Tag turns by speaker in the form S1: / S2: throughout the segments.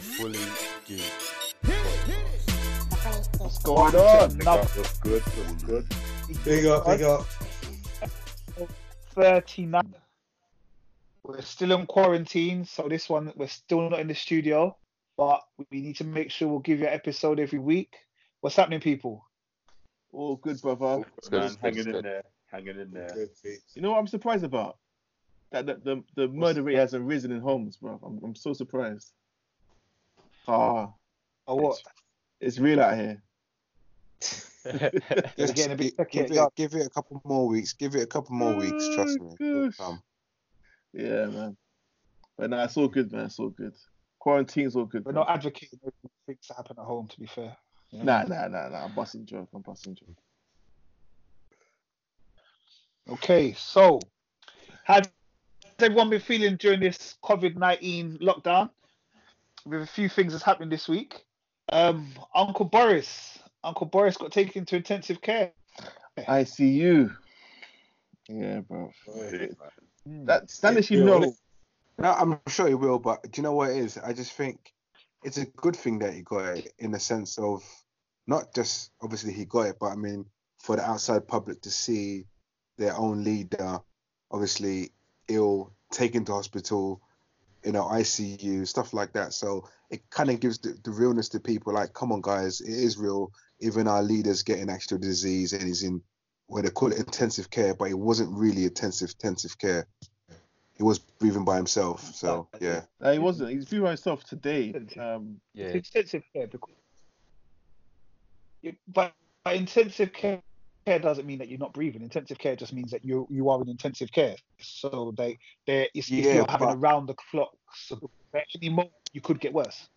S1: the fully geek.
S2: What's going on?
S3: Another What's good? What's good?
S2: Big up, big up.
S4: 39. We're still in quarantine, so this one we're still not in the studio, but we need to make sure we'll give you an episode every week. What's happening, people?
S2: All good, brother.
S3: Man,
S1: good,
S3: hanging
S1: it's
S3: in there, hanging in there.
S2: You know what I'm surprised about? That the, the, the murder rate hasn't risen in homes, bro. I'm, I'm so surprised. Ah,
S4: Oh, what?
S2: it's real out here.
S4: Just getting a bit
S5: give, it, give it a couple more weeks. Give it a couple more weeks. Trust
S2: Oh,
S5: me. come.
S2: Yeah, man. But nah, it's all good, man. It's all good. Quarantine's all good.
S4: We're
S2: bro.
S4: not advocating things that happen at home, to be fair. you know?
S2: Nah, nah, nah, nah. I'm busting joke. I'm busting joke.
S4: Okay, so how's everyone been feeling during this COVID 19 lockdown? With a few things that's happening this week. Um, Uncle Boris, Uncle Boris got taken to intensive care.
S2: ICU. Yeah, bro.
S3: Big, man.
S2: That Spanish, you know.
S5: No, I'm sure he will, but do you know what it is? I just think it's a good thing that he got it in the sense of not just obviously he got it, but I mean for the outside public to see their own leader obviously ill, taken to hospital, you know, ICU, stuff like that. So it kind of gives the, the realness to people like, come on, guys, it is real. Even our leader's getting actual disease and he's in where they call it intensive care, but it wasn't really intensive intensive care. He was breathing by himself. So yeah.
S2: Uh, he wasn't. He's breathing by himself today. Um,
S4: It's
S1: Yeah.
S4: intensive care because but, but intensive care care doesn't mean that you're not breathing. Intensive care just means that you you are in intensive care. So they they it's, if
S5: Yeah,
S4: you're having around the clock. So at any moment you could get worse.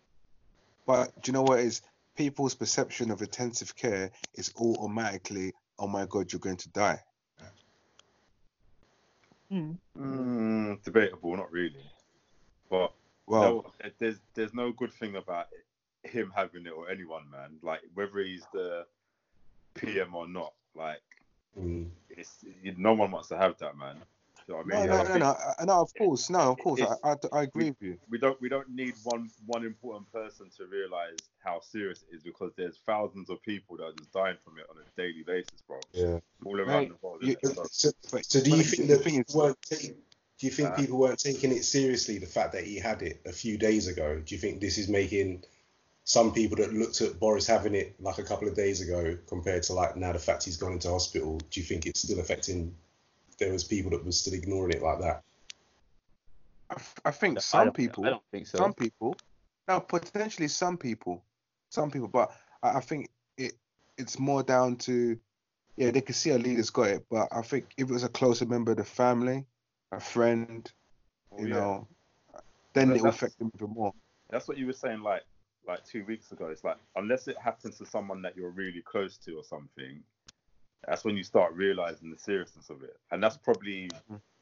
S5: But do you know what is people's perception of intensive care is automatically, oh my god, you're going to die.
S3: Mm, debatable, not really. But
S5: Well,
S3: no, there's there's no good thing about him having it or anyone, man. Like whether he's the PM or not, like it's no one wants to have that, man. You know I
S5: no,
S3: mean?
S5: no,
S3: I
S5: no, no, uh, no, of course, no, of course, I, I, I agree with you.
S3: We don't we don't need one one important person to realize how serious it is because there's thousands of people that are just dying from it on a daily basis, bro.
S6: Yeah.
S3: All around
S5: Right.
S3: the world.
S5: You-
S6: So,
S3: So-
S6: so do you think
S5: the
S6: that
S5: thing
S6: people
S5: is-
S6: weren't take, do you think
S3: Uh,
S6: people weren't taking it seriously? The fact that he had it a few days ago. Do you think this is making some people that looked at Boris having it like a couple of days ago compared to like now the fact he's gone into hospital? Do you think it's still affecting? There was people that were still ignoring it like that.
S5: I think
S1: I
S5: some
S1: don't-
S5: people,
S1: I don't think so.
S5: some people, Now potentially some people, some people, but I, I think it it's more down to, yeah, they can see a leader's got it, but I think if it was a closer member of the family, a friend,
S3: Oh,
S5: you
S3: yeah.
S5: know, then it will affect them even more.
S3: That's what you were saying like like two weeks ago. It's like unless it happens to someone that you're really close to or something, that's when you start realizing the seriousness of it. And that's probably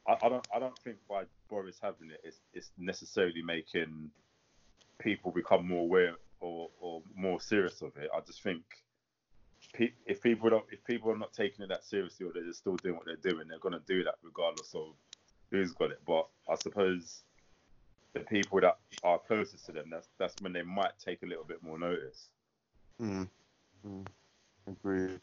S3: I, I don't I don't think by Boris having it it's it's necessarily making people become more aware or, or more serious of it. I just think if people don't if people are not taking it that seriously or they're just still doing what they're doing, they're gonna do that regardless of who's got it. But I suppose the people that are closest to them, that's that's when they might take a little bit more notice.
S5: Mm. Mm. Agreed.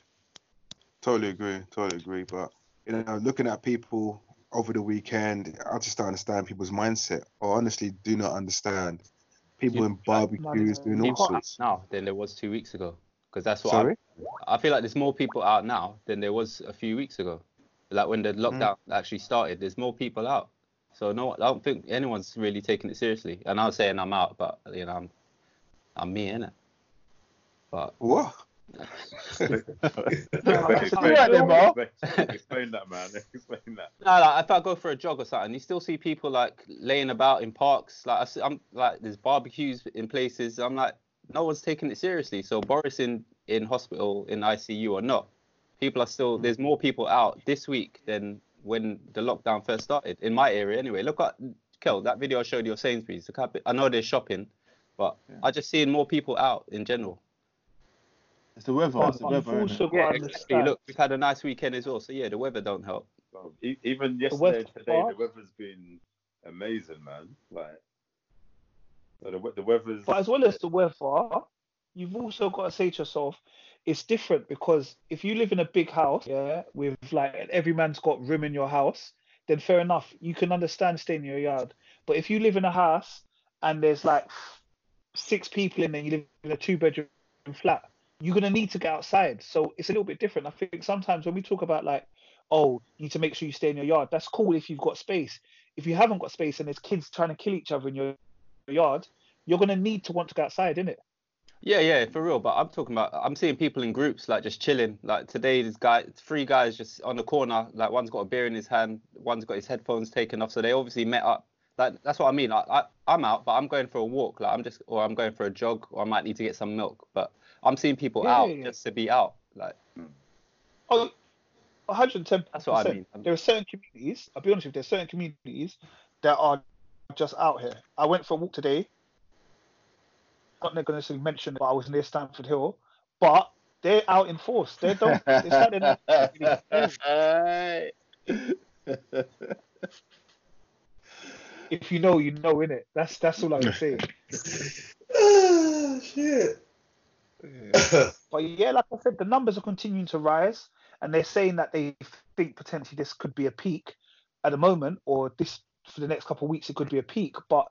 S5: Totally agree. Totally agree. But you know, looking at people over the weekend, I just don't understand people's mindset. Or honestly, do not understand people
S1: Yeah,
S5: in barbecues doing all sorts.
S1: now than there was two weeks ago. Because that's what
S5: Sorry.
S1: I, I feel like there's more people out now than there was a few weeks ago. Like when the lockdown actually started, there's more people out. So no, I don't think anyone's really taking it seriously. And I'm saying I'm out, but you know, I'm, I'm me in it. But
S5: What?
S3: explain,
S4: Alright then, Mark.
S3: explain, explain that, man. Explain that.
S1: No, like if I go for a jog or something, you still see people like laying about in parks. Like I see, I'm like there's barbecues in places. I'm like no one's taking it seriously. So Boris in in hospital in ICU or not, people are still there's more people out this week than when the lockdown first started in my area anyway. Look at Kel, that video I showed you of Sainsbury's. Look how I know they're shopping, but I just seeing more people out in general.
S2: it's the weather. It's the weather.
S4: also
S1: Yeah, exactly. Look, we've had a nice weekend as well. So yeah, the weather don't help.
S3: So, e- even yesterday
S4: weather-
S3: today, the weather's been amazing, man. Like So the, we- the weather's.
S4: But as well as the weather, you've also got to say to yourself, it's different because if you live in a big house, yeah, with like every man's got room in your house, then fair enough, you can understand staying in your yard. But if you live in a house and there's like six people in there, you live in a two bedroom flat, you're gonna need to get outside. So it's a little bit different. I think sometimes when we talk about like, oh, you need to make sure you stay in your yard, that's cool if you've got space. If you haven't got space and there's kids trying to kill each other in your yard, you're gonna need to want to go outside, innit?
S1: Yeah, yeah, for real. But I'm talking about, I'm seeing people in groups like just chilling. Like today, this guy, three guys just on the corner. Like one's got a beer in his hand, one's got his headphones taken off. So they obviously met up. Like that's what I mean. Like I, I'm out, but I'm going for a walk. Like I'm just, or I'm going for a jog, or I might need to get some milk. But I'm seeing people
S4: Yeah,
S1: out
S4: yeah,
S1: just to be out. Like
S4: Oh, 110.
S1: That's what I mean.
S4: There are certain communities. I'll be honest with you. There's certain communities that are just out here. I went for a walk today. Not going to necessarily mention, but I was near Stamford Hill. But they're out in force. They don't. It's not if you know, you know, in it. That's that's all I can say.
S6: Ah, shit.
S4: But yeah, like I said, the numbers are continuing to rise, and they're saying that they think potentially this could be a peak at the moment, or this for the next couple of weeks it could be a peak. But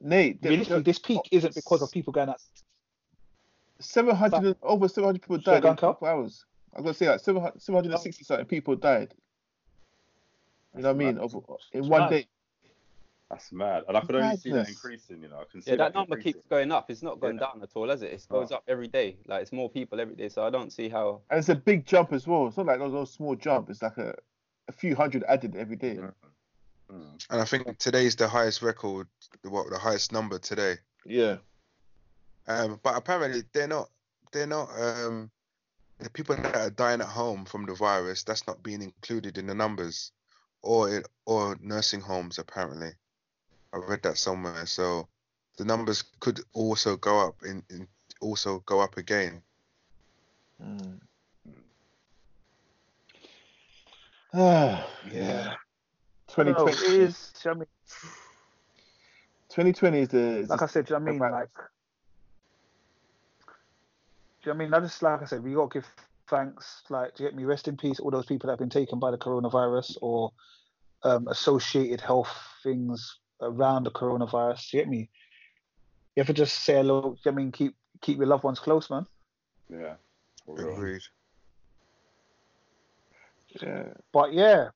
S2: Nate, the-
S4: realistically, this peak isn't because of people going out.
S2: 700 over 700 people died in
S4: on, Cal.
S2: 24 hours. I'm gonna say like 700 760 something people died. You know what I mean? Over, in one
S4: mad.
S2: day.
S3: That's mad. And I can only see that increasing, you know. I can see
S1: yeah, that number
S3: increasing.
S1: keeps going up. It's not going
S3: Yeah.
S1: down at all, has it? It goes
S3: Oh.
S1: up every day. Like it's more people every day. So I don't see how.
S2: And it's a big jump as well. It's not like those, those small jump. It's like a, a few hundred added every day.
S3: Mm. Mm.
S5: And I think today's the highest record, the what the highest number today.
S2: Yeah.
S5: Um, but apparently they're not they're not um the people that are dying at home from the virus, that's not being included in the numbers. Or in, or nursing homes apparently. I read that somewhere. So the numbers could also go up in, in also go up again.
S2: Mm. Ah,
S4: Yeah. No,
S2: 2020,
S4: it is. do you know I mean?
S2: 2020 is the. is
S4: like I said, do you know what I mean? Like, do you know what I mean? I just like I said, we got to give thanks. Like, do you get me? Rest in peace, all those people that have been taken by the coronavirus or um, associated health things around the coronavirus. Do you get me? You have to just say hello. Do you know what I mean? Keep keep your loved ones close, man.
S3: Yeah.
S5: Agreed.
S2: yeah.
S4: But yeah,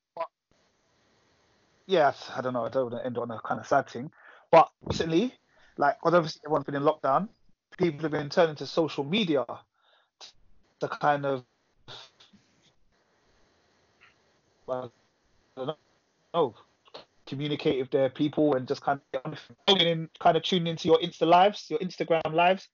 S4: yeah, I don't know. I don't want to end on a kind of sad thing. But recently, like, obviously everyone's been in lockdown, people have been turning to social media to kind of, well, I don't know, communicate with their people and just kind of tuning in, kind of tune into your Insta lives, your Instagram lives.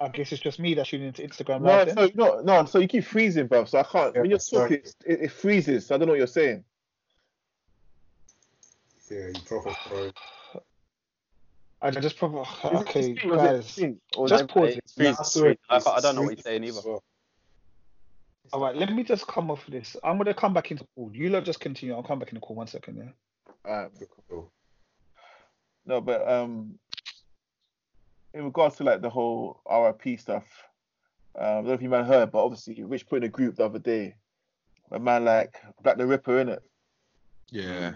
S4: I guess it's just me that's tuning into Instagram
S2: No,
S4: live. then.
S2: so no, no, so you keep freezing, bro. So I can't.
S6: Yeah,
S2: when you're
S6: sorry.
S2: talking, it, it freezes. So I don't know what you're saying.
S6: Yeah, you proper bro.
S4: I just probably okay,
S2: or it
S4: guys.
S2: speed?
S4: Just pause it.
S1: it's freezing.
S6: Nah, sorry,
S1: I, I don't know what
S6: it's-
S1: he's saying either.
S6: well.
S4: All right, let me just come off this. I'm gonna come back into call. You lot just continue. I'll come back in the call one second. Yeah.
S2: Alright,
S6: Cool.
S2: No, but um, in regards to like the whole RIP stuff, um, I don't know if you man heard, but obviously Rich put in a group the other day, a man like Black the Ripper in it
S5: Yeah.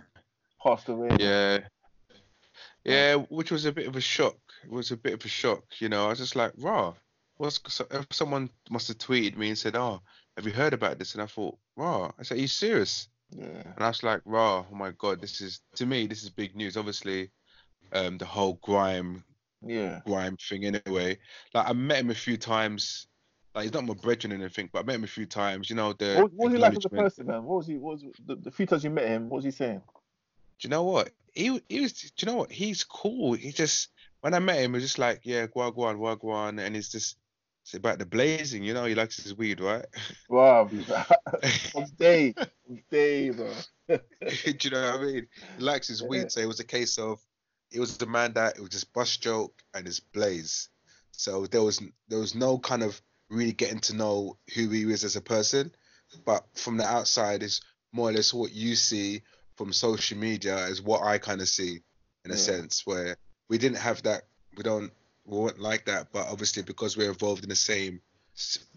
S2: passed away.
S5: Yeah. Yeah, which was a bit of a shock. It was a bit of a shock, you know. I was just like, raw. What's so, if someone must have tweeted me and said, "Oh, have you heard about this?" And I thought, raw. I said, "Are you serious?"
S2: Yeah.
S5: And I was like, raw. Oh my god, this is to me, this is big news. Obviously, um, the whole grime
S2: Yeah.
S5: grime thing anyway. Like I met him a few times. Like he's not my brethren or anything, but I met him a few times. You know the.
S2: What, what was he like as a person, man? What was he? What was the, the few times you met him? What was he saying?
S5: Do you know what? He he was. Do you know what? He's cool. He just when I met him, was just like, yeah, guaguan, guaguan, and it's just it's about the blazing. You know, he likes his weed, right?
S2: Wow. from day, from day, bro.
S5: Do you know what I mean? He likes his
S2: Yeah.
S5: weed, so it was a case of it was the man that it was just bust joke and his blaze. So there was there was no kind of really getting to know who he is as a person, but from the outside is more or less what you see from social media is what I kind of see in a
S2: Yeah.
S5: sense where we didn't have that. We don't. We weren't like that, but obviously because we're involved in the same,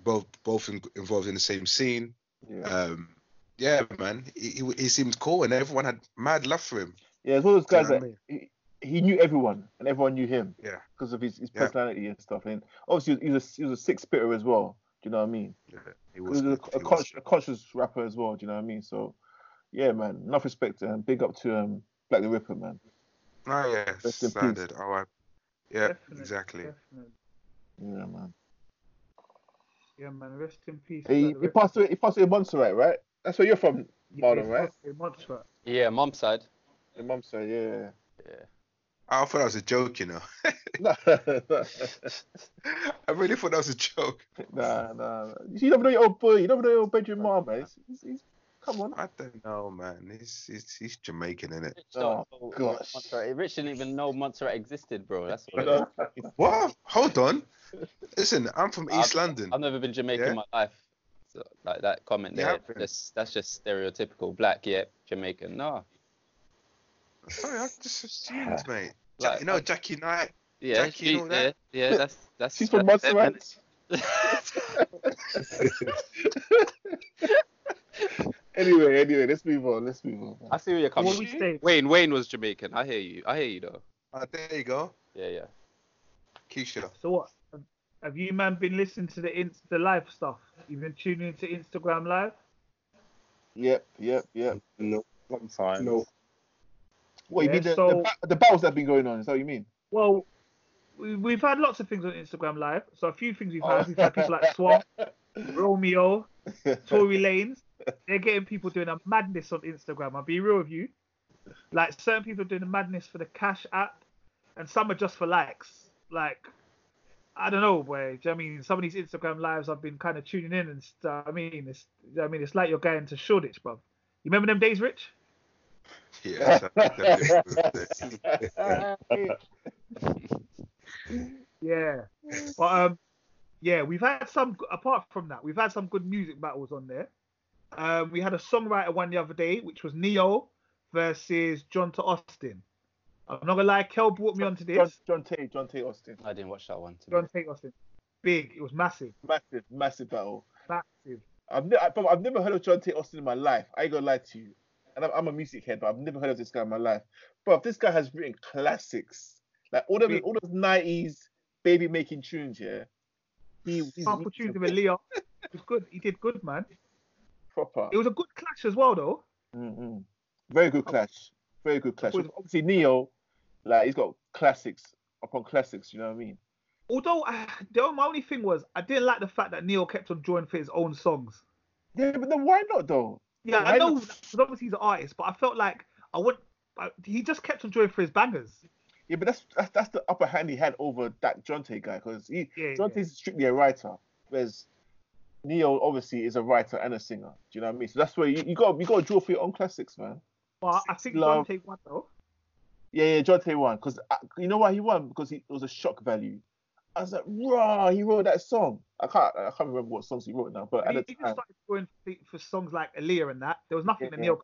S5: both both in, involved in the same scene.
S2: Yeah.
S5: Um, yeah, man, he, he, he seemed cool, and everyone had mad love for him.
S2: Yeah, it's one of those guys that
S5: what
S2: he, he knew everyone and everyone knew him.
S5: Yeah.
S2: Because of his, his
S5: Yeah.
S2: personality and stuff. And obviously he was a, he was a sick spitter as well. Do you know what I mean?
S5: Yeah, he
S2: He
S5: was,
S2: was, a,
S5: good,
S2: a,
S5: was
S2: conscious, a conscious rapper as well. Do you know what I mean? So, yeah, man, enough respect to him. Big up to um, Black the Ripper, man.
S5: Oh yeah,
S2: Rest in peace.
S5: standard. Oh, I, yeah,
S4: Definitely,
S5: exactly.
S4: definitely.
S2: Yeah, man.
S4: Yeah, man. Rest in peace.
S2: He, he passed away. He passed away in Montserrat, right? That's where you're from,
S4: Yeah,
S2: Marlon,
S4: he
S2: right?
S4: passed away months, right?
S1: Yeah, mom's side.
S2: In Montserrat, yeah.
S1: Yeah.
S5: I thought that was a joke, you know.
S2: nah,
S5: I really thought that was a joke.
S2: nah, nah. You never know your old boy. You never know your old Benjamin Mar, man. He's, he's, he's, come on.
S5: I don't know, man. He's he's, he's Jamaican, innit?
S1: Rich
S2: Oh,
S1: don't know
S2: gosh.
S1: Montserrat. Rich didn't even know Montserrat existed, bro. That's what it is.
S2: Nah.
S5: What? Hold on. Listen, I'm from East
S1: I've-
S5: London.
S1: I've never been Jamaican
S5: Yeah.
S1: in my life. So, like that comment there,
S5: haven't?
S1: that's just stereotypical black. Yeah, Jamaican. No.
S5: Sorry, I just assumed, mate. Ja-
S1: Like,
S5: you know Jackie Knight.
S1: Yeah,
S5: Jackie
S1: she,
S5: and all that?
S1: yeah, yeah. That's that's.
S2: She's from
S1: that's
S2: Montserrat. anyway, anyway, let's move on. Let's move on.
S1: I see where you're coming.
S4: What we
S1: from.
S4: say?
S1: Wayne, Wayne was Jamaican. I hear you. I hear you though.
S5: Ah, there you go.
S1: Yeah, yeah.
S5: Keisha.
S4: So what? Have you man been listening to the Insta live stuff? You've been tuning into Instagram live?
S2: Yep, yep, yep.
S6: No,
S3: Sometimes.
S6: no.
S2: What you
S4: Yeah,
S2: mean the,
S4: so-
S2: the, the battles that have been going on? Is that what you mean?
S4: Well, we, we've had lots of things on Instagram live. So a few things we've
S2: Oh.
S4: had. We've had people like oh. Swamp, Romeo, Tory Lanez. They're getting people doing a madness on Instagram. I'll be real with you. Like certain people are doing a madness for the Cash app, and some are just for likes. Like I don't know, boy. Do you know what I mean some of these Instagram lives I've been kind of tuning in and stuff. I mean, it's do you know what I mean it's like you're going to Shoreditch, bro. You remember them days, Rich?
S5: Yeah.
S4: Yeah, but um, yeah, we've had some. Apart from that, we've had some good music battles on there. Um, we had a songwriter one the other day, which was Ne-Yo versus Johntá Austin. I'm not gonna lie, Kel brought me onto this.
S2: John T. Johntá Austin.
S1: I didn't watch that one. to be
S4: Johntá Austin, big. It was massive,
S2: Massive, massive battle.
S4: massive.
S2: I've, ne- I, but I've never heard of Johntá Austin in my life. I ain't gonna lie to you. And I'm, I'm a music head, but I've never heard of this guy in my life. But this guy has written classics, like all of all those '90s baby making tunes. Yeah, he, he's
S4: Sample tunes with Leo. It was good. He did good, man.
S2: proper.
S4: It was a good clash as well, though.
S2: Mm-mm. Very good clash. Very good clash. Obviously, Ne-Yo, like he's got classics upon classics. You know what I mean?
S4: Although uh, the my only thing was I didn't like the fact that Ne-Yo kept on drawing for his own songs.
S2: Yeah, but then why not though?
S4: Yeah, I know because obviously he's an artist, but I felt like I would. I, he just kept on drawing for his bangers.
S2: Yeah, but that's that's, that's the upper hand he had over that Johntá guy because he
S4: Yeah,
S2: Johntá's strictly a writer, whereas Ne-Yo obviously is a writer and a singer. Do you know what I mean? So that's where you, you got you got to draw for your own classics, man.
S4: But I think
S2: Love.
S4: John take one though.
S2: Yeah, yeah, Johntá won because uh, you know why he won because he, it was a shock value. I was like, raw, he wrote that song. I can't I can't remember what songs he wrote now, but
S4: And
S2: at
S4: he,
S2: the
S4: he just
S2: time,
S4: started drawing for, for songs like Aaliyah and that. There was nothing
S2: Yeah,
S4: that
S2: yeah.
S4: Ne-Yo.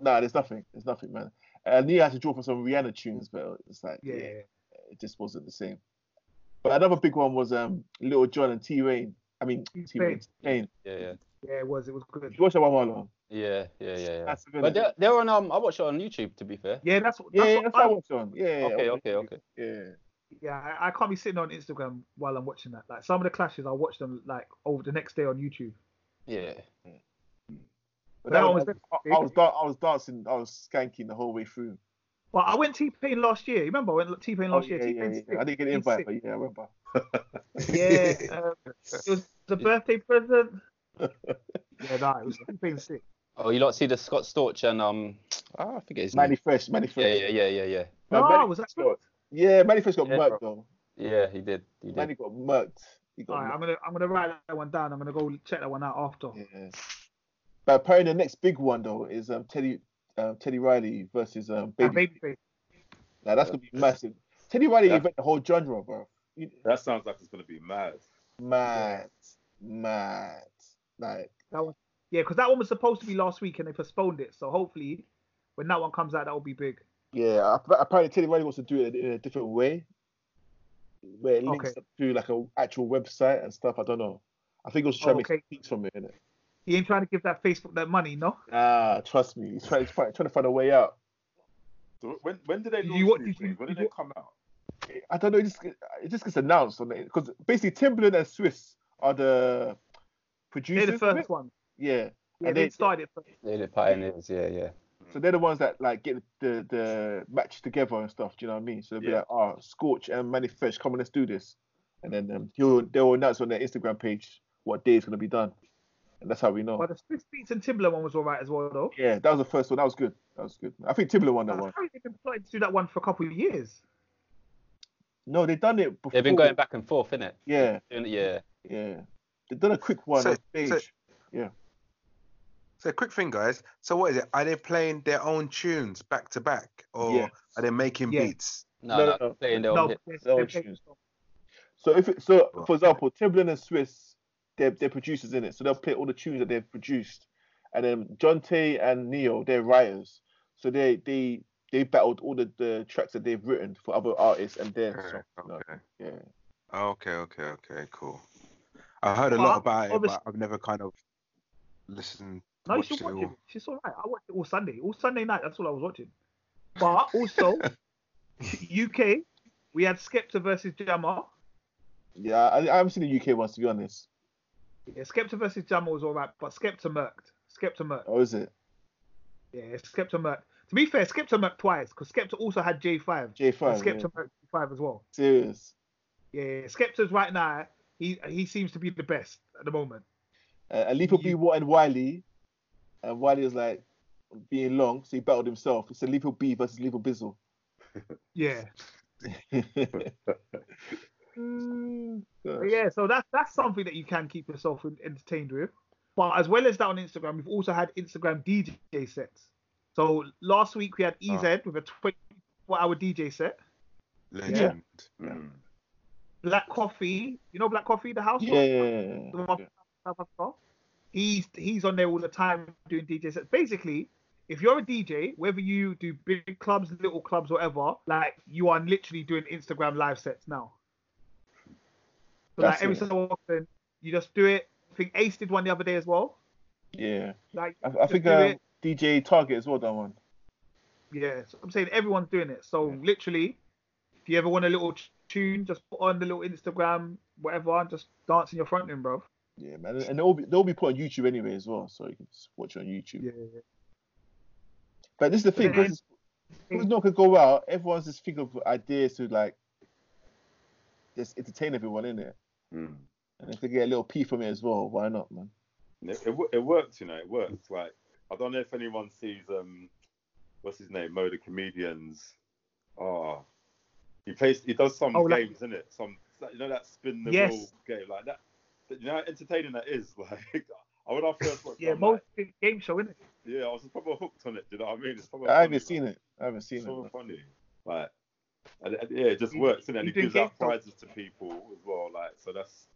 S2: nah, there's nothing, there's nothing, man. Uh, Ne-Yo had to draw for some Rihanna tunes, but it's like,
S4: Yeah,
S2: yeah,
S4: yeah.
S2: it just wasn't the same. But another big one was um Little John and T Rain. I mean
S4: T-Pain.
S2: T Rain.
S1: Yeah, yeah.
S4: yeah, it was. It was good.
S2: You watch that one, Marlon?
S1: Yeah, yeah, yeah, yeah.
S2: That's good
S1: But they're, they're on um I watched it on YouTube to be fair.
S4: Yeah, that's what.
S2: Yeah,
S4: That's
S2: yeah,
S4: what
S2: that's what I
S4: I,
S2: watched on. Yeah, yeah,
S1: Okay, okay, okay.
S2: Yeah.
S4: Yeah, I, I can't be sitting on Instagram while I'm watching that. Like some of the clashes, I'll watch them like over the next day on YouTube.
S1: Yeah.
S2: But
S4: That
S2: that
S4: one
S2: was,
S4: was
S2: I, I was dan- I was dancing, I was skanking the whole way through.
S4: But I went T Pain last year. You remember I went T Pain
S2: Oh,
S4: last
S2: yeah,
S4: year?
S2: yeah,
S4: T-Pain
S2: yeah,
S4: sick.
S2: I didn't get an invite,
S4: sick.
S2: but yeah, I remember.
S4: Yeah, um, it was a birthday present. yeah, no, it was T Pain sick.
S1: Oh, you lot see the Scott Storch and um oh, I forget his
S2: Manny
S1: name.
S2: Fresh, Manny Fresh.
S1: Yeah, yeah, yeah, yeah, yeah.
S2: No,
S4: No,
S2: Manny
S4: was that
S2: Fresh got, yeah, Manny Fresh got
S1: Yeah,
S2: murked
S1: bro.
S2: though.
S1: Yeah, he did. He did.
S2: Manny got murked. He got
S4: All right, I'm gonna I'm gonna write that one down. I'm gonna go check that one out after.
S2: murked. Yeah. But apparently the next big one though is um Teddy um, Teddy Riley versus um
S4: Yeah,
S2: Baby.
S4: Babyface.
S2: Now that's gonna be massive. Teddy Riley
S3: Yeah.
S2: invent the whole genre, bro. You-
S3: That sounds like it's gonna be mad.
S2: Mad, mad. Like
S4: That one. Yeah, because that one was supposed to be last week and they postponed it. So hopefully, when that one comes out, that will be big.
S2: Yeah, ap- apparently Teddy Riley wants to do it in a different way, where it links
S4: Okay.
S2: up to like an actual website and stuff. I don't know. I think he was trying to
S4: Okay.
S2: make peaks from it, innit?
S4: He ain't trying to give that Facebook that money, no?
S2: Ah, trust me, he's trying, he's trying, trying to find a way out.
S3: So when when did they launch
S4: you wa-
S3: these
S4: did you-
S3: things? When
S4: did
S3: did
S4: you-
S3: they come out?
S2: I don't know. It just, it just gets announced on it because basically Timbaland and Swizz are the producers.
S4: They're the first one.
S2: Yeah,
S4: Yeah,
S2: And
S4: they
S2: they-
S4: started first.
S1: They're the pioneers. Yeah, yeah.
S2: So they're the ones that like get the the match together and stuff. Do you know what I mean? So they'll be
S3: Yeah.
S2: like, "Oh, Storch and Manny Fresh, come on, let's do this," and then um, he'll they'll announce on their Instagram page what day it's gonna be done, and that's how we know.
S4: But the Swizz Beatz and Timbaland one was all right as well, though.
S2: Yeah, that was the first one. That was good. That was good. I think Timbaland won that one.
S4: Apparently they've been plotting to do that one for a couple of years.
S2: No, they've done it before.
S1: They've been going back and forth, innit?
S2: Yeah,
S1: Doing it- Yeah.
S2: yeah. They've done a quick one
S5: So-
S2: on stage.
S5: so- So quick thing, guys. So what is it? Are they playing their own tunes back to back, or
S2: Yeah.
S5: are they making
S4: Yeah.
S5: beats?
S1: No,
S2: No,
S1: no,
S2: no, no.
S1: playing their
S4: No,
S1: own hit.
S2: Their own tunes. So if it, so,
S5: oh.
S2: for example, Timbaland and Swizz, they're they're producers in it, so they'll play all the tunes that they've produced, and then Johntá and Ne-Yo, they're writers, so they they they battled all the, the tracks that they've written for other artists and their
S5: Okay,
S2: songs. you know,
S5: okay,
S2: Yeah,
S5: okay, okay, okay, cool. I heard a lot about it, but I've never kind of listened.
S4: No, you should watch
S5: all.
S4: it. She's all right. I watched it all Sunday. All Sunday night. That's all I was watching. But also, UK, we had Skepta versus Jammer.
S2: yeah. I, I haven't seen the UK ones to be honest.
S4: Yeah, Skepta versus Jammer was all right, but Skepta murked. Skepta murked.
S2: Oh, is it
S4: Yeah, Skepta murked. To be fair, Skepta murked twice because Skepta also had J5.
S2: J
S4: And
S2: Five?
S4: Skepta murked J5 as well.
S2: Serious.
S4: Yeah, Skepta's right now. He he seems to be the best at the moment.
S2: Uh, and Lethal B
S4: You-
S2: wanted Wiley, and Wiley was like being long, so he battled himself. It's a Lethal B versus Lethal Bizzle.
S4: Yeah.
S2: Mm,
S4: yeah, so that's that's something that you can keep yourself entertained with. But as well as that on Instagram, we've also had Instagram DJ sets. So last week we had EZ with a 24-hour DJ set.
S5: Legend.
S3: Mm.
S4: Black Coffee, you know Black Coffee, the house.
S2: Yeah, yeah, yeah,
S4: The
S2: yeah.
S4: one from South Africa. He's he's on there all the time doing DJ sets. Basically, if you're a DJ, whether you do big clubs, little clubs, whatever, like you are literally doing Instagram live sets now. So
S2: That's
S4: like every
S2: it.
S4: so often, you just do it. I think Ace did one the other day as well.
S2: Yeah.
S4: Like
S2: I, I think
S4: do
S2: um. DJ Target as well done one.
S4: Yeah, so I'm saying everyone's doing it. So literally, if you ever want a little tune, just put on the little Instagram, whatever, and just dance in your front room, bro.
S2: Yeah, man, and they'll be they'll be put on YouTube anyway as well, so you can just watch it on YouTube.
S4: Yeah.
S2: But this is the thing,
S4: then-
S2: because because no one could go out, everyone's just thinking of ideas to like just entertain everyone in it,
S3: Mm.
S2: and if they get a little pee from it as well, why not, man?
S3: It, it, it works, you know. It works. Like I don't know if anyone sees um, what's his name, Mo the comedians. Oh, he plays. He does some
S4: Oh, like-
S3: games, isn't it? Some you know that spin the
S4: Yes.
S3: wheel game like that. You know how entertaining that is. Like I when I first watched,
S4: Yeah, most
S3: like,
S4: game show, innit?
S3: yeah, I was probably hooked on it. Do you know what I mean? It's proper
S2: I haven't
S3: funny,
S2: seen
S3: like,
S2: it. I haven't seen
S3: so
S2: it.
S3: funny. Like, and, and, yeah, it just
S4: You-
S3: works, and then
S4: you
S3: he gives out
S4: game
S3: prizes to people as well. Like, so that's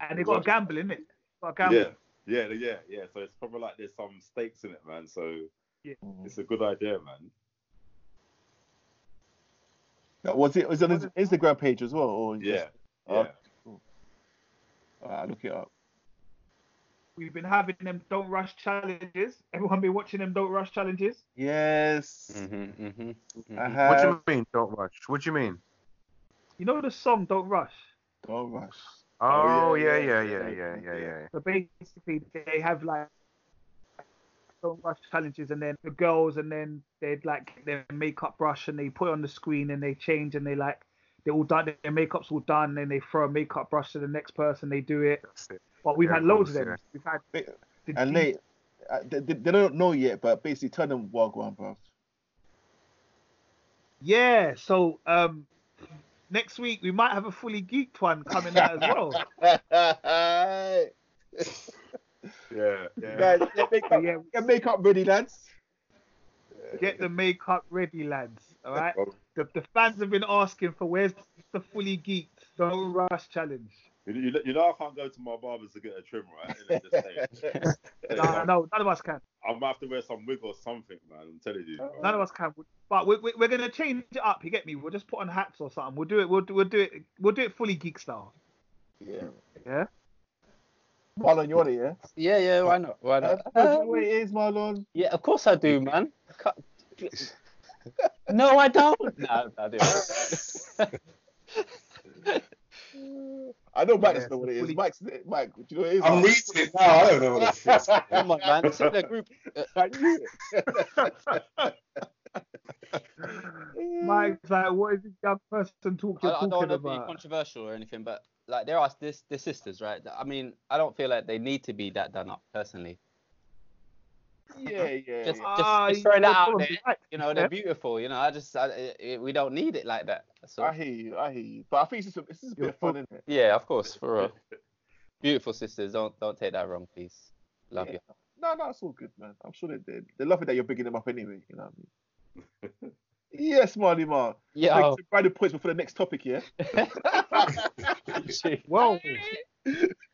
S4: And they got a gamble, innit? Got a gamble.
S3: yeah, yeah, yeah, yeah. So it's probably like there's some stakes in it, man. So
S2: Mhm.
S3: it's a good idea, man.
S2: That Was it was it on his Instagram page as well, or
S3: Yeah,
S2: just-
S3: yeah.
S2: All right, i look it up.
S4: We've been having them don't rush challenges. Everyone been watching them don't rush challenges.
S2: Yes.
S1: Mm-hmm, mm-hmm,
S2: mm-hmm.
S5: What do you mean don't rush? What do you mean?
S4: You know the song Don't Rush.
S2: Don't rush.
S5: Oh,
S3: oh
S5: yeah,
S3: yeah,
S5: yeah,
S3: yeah,
S5: yeah,
S3: yeah,
S5: yeah, yeah.
S4: So basically, they have like don't rush challenges, and then the girls, and then they'd like their makeup brush, and they put on the screen, and they change, and they like they all done their makeup's all done, then they throw a makeup brush to the next person, they do it.
S5: It.
S4: But we've
S5: Yeah,
S4: had loads of them.
S5: yeah.
S4: We've had
S2: Ba-
S4: the
S2: And they, uh, they, they they don't know yet, but basically turn them wagwan, bro.
S4: yeah. So um, next week we might have a fully geeked one coming out as well.
S3: Yeah, yeah.
S2: Guys, get makeup,
S4: Yeah.
S2: get makeup ready, lads.
S4: Get the makeup ready, lads. All right.
S3: Well,
S4: The, the fans have been asking for where's the fully geeked don't rush challenge.
S3: You, you, you know I can't go to my barber's to get a trim, right? And then just say,
S4: No, no, none of us can.
S3: I might have to wear some wig or something, man. I'm telling you.
S4: None of us can. But we, we, we're gonna change it up. You get me? We'll just put on hats or something. We'll do it. We'll do, we'll do it. We'll do it fully geek style.
S2: yeah.
S4: Yeah.
S2: Marlon, you want it, yeah?
S1: Yeah, yeah, why not? Why
S2: Uh,
S1: not?
S2: do you know what it is, Marlon?
S1: Yeah, of course I do, man. Cut- No, I don't. No, I do.
S2: I know Mike
S4: Yeah,
S2: doesn't know what it is.
S4: fully-
S2: Mike's, Mike, do you know what it is?
S6: I'm reading it now. I don't know what it is.
S1: Come on, man. It's in the group. Uh,
S2: I knew it.
S4: Mike's like, what is this young person talk
S1: I,
S4: you're
S1: I don't
S4: talking
S1: want to be
S4: about?
S1: controversial or anything, but like there are this the sisters, right? I mean, I don't feel like they need to be that done up personally.
S2: Yeah, yeah.
S1: Just,
S2: yeah.
S1: just,
S4: Ah,
S1: just throwing that
S4: you're
S1: out there.
S4: right.
S1: You know, they're beautiful. You know, I just, I, I, we don't need it like that. So
S2: I hear you. I hear you. But I think this just a, it's just a bit of fun, isn't it?
S1: yeah, of course, for real. Beautiful sisters, don't don't take that wrong, please. Love
S2: Yeah.
S1: you.
S2: No, no, it's all good, man. I'm sure they did. They love it that you're bigging them up anyway. You know what I mean? yes, Marley Mar.
S1: Yeah.
S2: Take some branded points before the next topic, yeah?
S4: well,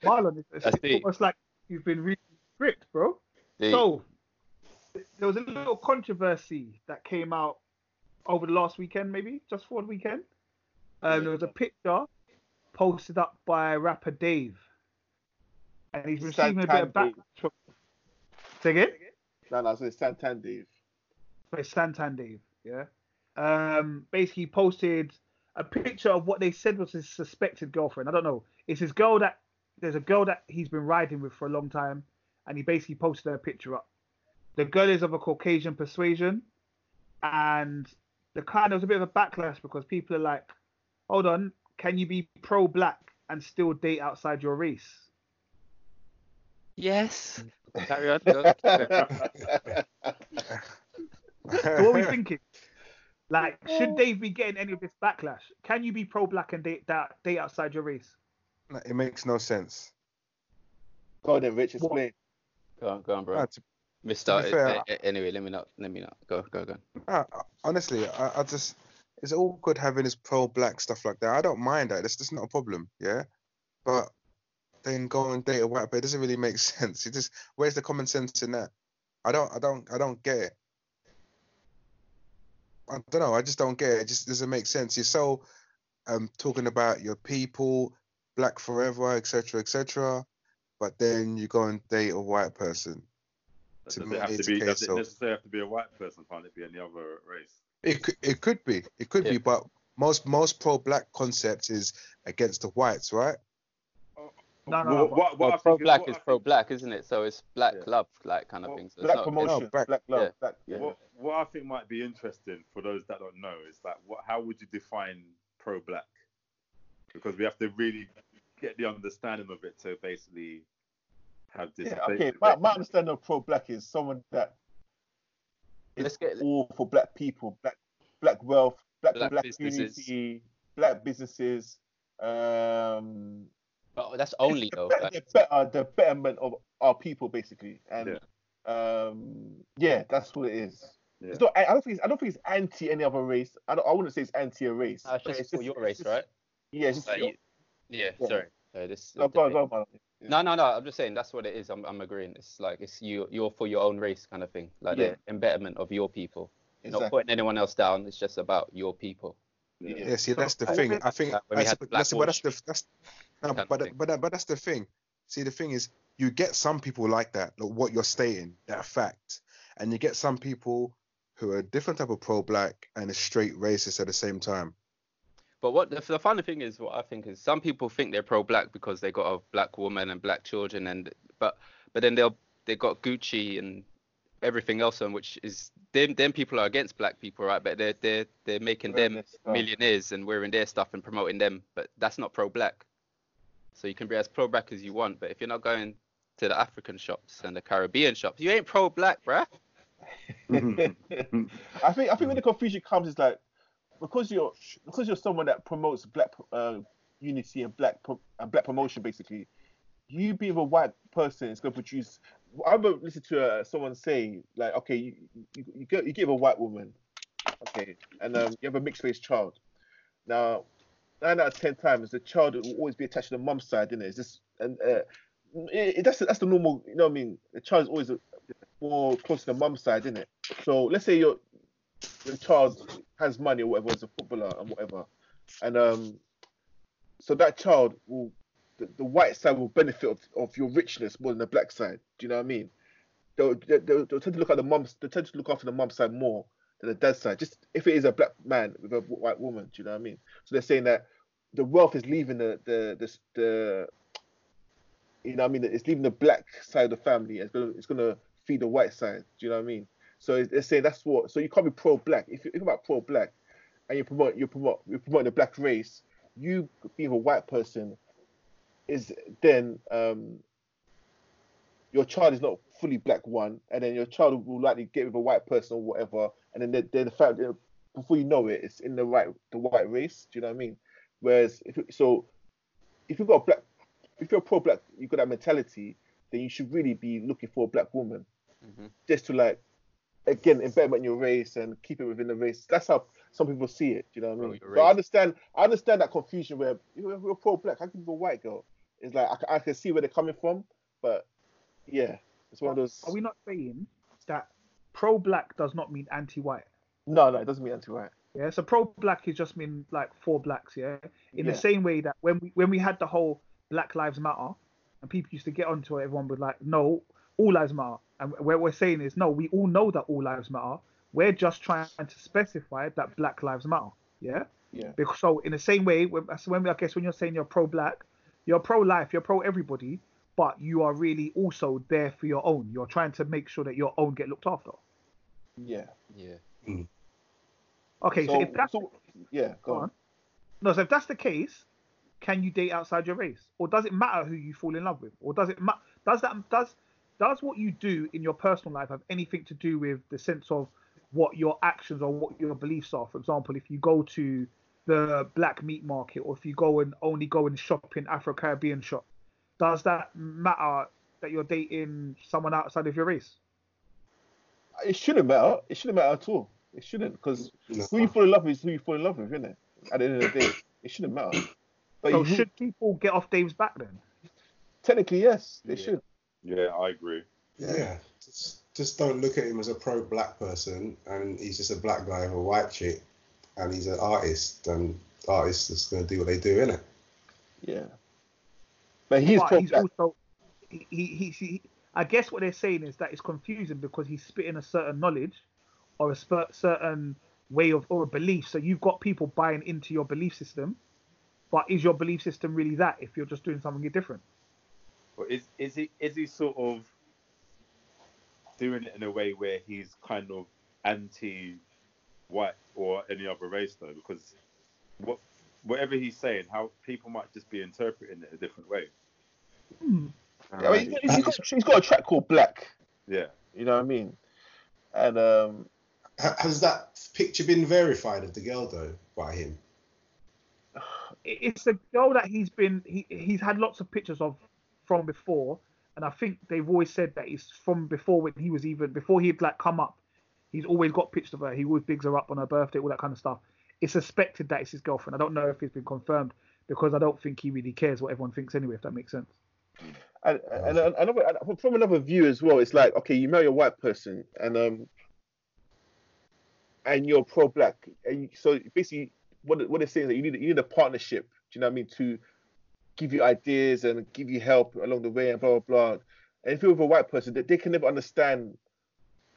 S4: Marlon, it's, it's almost like you've been reading script, bro.
S1: Deep.
S4: So there was a little controversy that came out over the last weekend, maybe just for the weekend. Um, there was a picture posted up by rapper Dave, and he's receiving a bit of
S2: Santan
S4: backlash. From... Say again?
S2: No, no, it's Santan Dave.
S4: by Santan Dave, yeah. Um, basically posted a picture of what they said was his suspected girlfriend. I don't know. It's his girl that there's a girl that he's been riding with for a long time, and he basically posted her picture up. The girl is of a Caucasian persuasion, and the kind of was a bit of a backlash because people are like, "Hold on, can you be pro-black and still date outside your race?"
S1: yes. Carry on.
S4: So what are we thinking? Like, should Dave be getting any of this backlash? Can you be pro-black and date that date outside your race?
S5: it makes no sense.
S2: Go on then, Rich, explain.
S1: Go on, go on, bro.
S5: Ah, to- Be fair,
S1: uh, uh, anyway, let me not. Let me not. Go, go, go.
S5: ah, honestly, I, I just it's all good having this pro-black stuff like that. I don't mind that. It's just not a problem. Yeah, but then go and date a white person it doesn't really make sense. It just where's the common sense in that? I don't, I don't, I don't get it. I don't know. I just don't get it. It just doesn't make sense. You're so um talking about your people, black forever, etc., etc. But then you go and date a white person.
S3: Does
S5: To
S3: it
S5: me,
S3: have to be? Does it necessarily have to be a white person? Can't it be any other race?
S5: It could, it could be, it could
S1: Yeah.
S5: be, but most most pro-black concept is against the whites, right?
S4: Oh, no, no,
S3: Well,
S4: no.
S3: what, what
S1: Well, pro
S3: is-
S1: black
S3: what
S1: is
S3: I
S1: pro black, isn't it? So it's black
S3: Yeah.
S1: love, like kind of
S3: Well,
S1: thing. So it's
S2: Black
S1: not-
S2: promotion,
S5: no, black-
S2: black love.
S1: yeah.
S2: Black, yeah.
S3: What, what I think might be interesting for those that don't know is that what, how would you define pro-black? Because we have to really get the understanding of it to basically have this.
S2: Yeah, okay. My, my understanding of pro black is someone that is
S1: Let's get-
S2: all for black people, black black wealth, black
S1: Black
S2: black,
S1: businesses.
S2: unity, black businesses. Um,
S1: But that's only
S2: the,
S1: though.
S2: bet-
S1: like-
S2: the, better, the betterment of our people, basically. And um, yeah, that's what it is.
S3: Yeah.
S2: It's not. I I don't think. It's, I don't think it's anti any other race. I, don't, I wouldn't say it's anti a race.
S1: No, it's
S2: but
S1: just for your race,
S2: it's
S1: right?
S2: Yeah, it's just.
S1: Like, you- yeah,
S2: Yeah.
S1: sorry. Sorry, this.
S2: no, go on, go on.
S1: No, no, no. I'm just saying that's what it is. I'm, I'm agreeing. It's like it's you, you're for your own race kind of thing, like
S2: Yeah.
S1: the embetterment of your people, not putting anyone else down. It's just about your people.
S2: Yeah.
S5: Yeah, see, that's the thing. I think
S1: Like
S5: that's,
S1: the
S5: that's, but that's the that's no,
S1: kind of
S5: but
S1: thing.
S5: but but that's the thing. See, the thing is, you get some people like that, like what you're stating, that fact, and you get some people who are a different type of pro-black and a straight racist at the same time.
S1: But what the, the funny thing is, what I think is, some people think they're pro-black because they got a black woman and black children, and but but then they'll they got Gucci and everything else on, which is them them people are against black people, right? But they're they're they're making
S2: Wearing
S1: them millionaires and wearing their stuff and promoting them, but that's not pro-black. So you can be as pro-black as you want, but if you're not going to the African shops and the Caribbean shops, you ain't pro-black, bruh.
S2: I think I think when the confusion comes is like because you're because you're someone that promotes black uh, unity and black and black promotion basically. You being a white person is going to produce. I remember listening to uh, someone say like, okay, you you, you, get, you give a white woman, okay, and um, you have a mixed race child. Now, nine out of ten times the child will always be attached to the mum's side, isn't it? It's just and uh, it, that's that's the normal. You know what I mean? The child is always more close to the mum's side, isn't it? So let's say your your child has money or whatever, is a footballer and whatever, and um, so that child will the, the white side will benefit of, of your richness more than the black side. Do you know what I mean? They'll, they'll, they'll tend to look at the mum's, they tend to look after the mum's side more than the dad's side. Just if it is a black man with a white woman, do you know what I mean? So they're saying that the wealth is leaving the the the, the you know what I mean? It's leaving the black side of the family. It's gonna it's gonna feed the white side. Do you know what I mean? So they're saying that's what. So you can't be pro-black. If you think about pro-black, and you promote you promote you promote the black race, you being a white person is then um your child is not fully black one, and then your child will likely get with a white person or whatever, and then they they're the fact that before you know it, it's in the right the white race. Do you know what I mean? Whereas if so, if you've got a black, if you're pro-black, you've got that mentality, then you should really be looking for a black woman,
S1: Mhm.
S2: just to like, again, embed in your race and keep it within the race. That's how some people see it. Do you know what I mean?
S1: your
S2: But I understand. I understand that confusion where you're, you're pro-black. How can you be a white girl? It's like I, I can see where they're coming from, but yeah, it's one of those.
S4: Are we not saying that pro-black does not mean anti-white?
S2: No, no, it doesn't mean anti-white.
S4: Yeah, so pro-black is just mean like for blacks. Yeah, in
S2: Yeah.
S4: the same way that when we when we had the whole Black Lives Matter, and people used to get onto it, everyone would like, no, all lives matter. And what we're saying is, no, we all know that all lives matter. We're just trying to specify that Black Lives Matter. Yeah.
S2: Yeah.
S4: Because so in the same way, when, so when I guess when you're saying you're pro-black, you're pro-life, you're pro-everybody, but you are really also there for your own. You're trying to make sure that your own get looked after.
S2: Yeah.
S1: Yeah. Mm-hmm.
S4: Okay, so,
S2: So,
S4: if that's
S2: so yeah, go
S4: Go
S2: on.
S4: on. No, so if that's the case, can you date outside your race, or does it matter who you fall in love with, or does it ma- does that does does what you do in your personal life have anything to do with the sense of what your actions or what your beliefs are? For example, if you go to the black meat market, or if you go and only go and shop in Afro Caribbean shop, does that matter that you're dating someone outside of your race?
S2: It shouldn't matter. It shouldn't matter at all. It shouldn't because
S6: No.
S2: who you fall in love with is who you fall in love with, isn't it? At the end of the day, it shouldn't matter. But
S4: So
S2: you,
S4: should people get off Dave's back then?
S2: technically, yes, they
S3: Yeah.
S2: should.
S3: Yeah, I agree.
S6: Yeah. Just, just don't look at him as a pro black person and he's just a black guy with a white chick and he's an artist and artists just gonna do what they do, innit?
S2: Yeah. But he's
S4: but he's also he, he, he, he I guess what they're saying is that it's confusing because he's spitting a certain knowledge or a sper- certain way of or a belief. So you've got people buying into your belief system, but is your belief system really that if you're just doing something different?
S3: But is is he is he sort of doing it in a way where he's kind of anti-white or any other race though? Because what whatever he's saying, how people might just be interpreting it a different way.
S4: Hmm.
S2: I mean, he's, he's got, he's got a track called Black.
S3: Yeah.
S2: You know what I mean? And um,
S6: Has that picture been verified of the girl though by him?
S4: It's a girl that he's been he he's had lots of pictures of from before, and I think they've always said that it's from before when he was even before he'd like come up. He's always got pictures of her. He always bigs her up on her birthday, all that kind of stuff. It's suspected that it's his girlfriend. I don't know if it's been confirmed because I don't think he really cares what everyone thinks anyway. If that makes sense.
S2: and, and, and from another view as well, it's like okay, you marry a white person, and um, and you're pro-black, and so basically, what what they're saying is that you need you need a partnership. Do you know what I mean? To give you ideas and give you help along the way, and blah blah blah. And if you're with a white person, they, they can never understand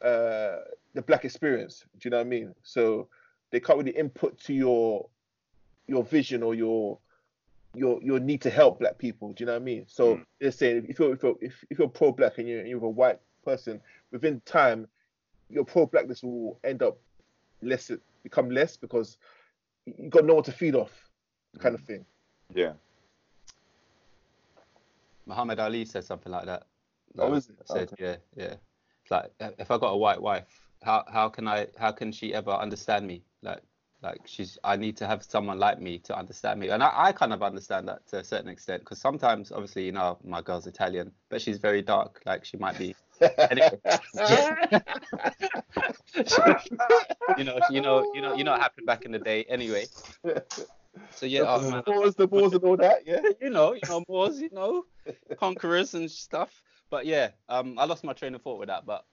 S2: uh, the black experience. Do you know what I mean? So they can't really input to your your vision or your your your need to help black people. Do you know what I mean? So
S3: Mm.
S2: they're saying if you're if you're if, if you're pro black and you're, you're a white person, within time, your pro blackness will end up less become less because you got no one to feed off, kind of thing.
S3: Yeah.
S1: Muhammad Ali said something like that.
S2: Oh, is it?
S1: Said, yeah, yeah. It's like uh, if I got a white wife, how how can I how can she ever understand me? Like like she's I need to have someone like me to understand me, and I, I kind of understand that to a certain extent because sometimes obviously you know my girl's Italian, but she's very dark. Like she might be anyway. you know, you know, you know, you know what happened back in the day. Anyway, So yeah,
S2: the, the
S1: man,
S2: Moors, the Moors, and all that. Yeah.
S1: you know, you know, Moors, you know, conquerors and stuff. But yeah, um, I lost my train of thought with that. But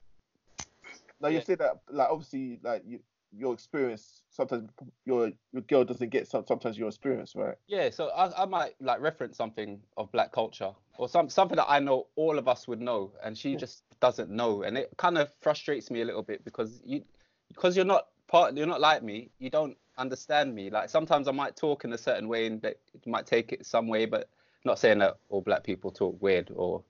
S2: Now you
S1: Yeah.
S2: say that, like obviously, like you, your experience. Sometimes your your girl doesn't get some. Sometimes your experience, right?
S1: yeah, so I, I might like reference something of black culture or some something that I know all of us would know, and she just doesn't know, and it kind of frustrates me a little bit because you because you're not part, you're not like me, you don't understand me. Like sometimes I might talk in a certain way, and you might take it some way, but not saying that all black people talk weird or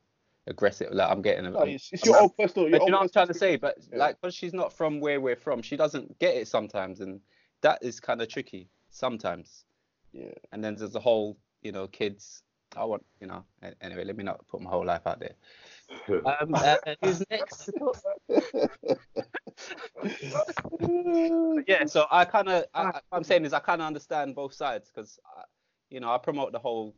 S1: aggressive. Like I'm getting,
S2: No, it's, it's your own personal. Your
S1: But you
S2: own
S1: know what I'm trying to say? But
S2: Yeah.
S1: like, because she's not from where we're from, she doesn't get it sometimes, and that is kind of tricky sometimes.
S2: Yeah.
S1: And then there's the whole, you know, kids. I want, you know. Anyway, let me not put my whole life out there. Um, uh, who's next? yeah. So I kind of, I, I- what I'm saying is, I kind of understand both sides because, you know, I promote the whole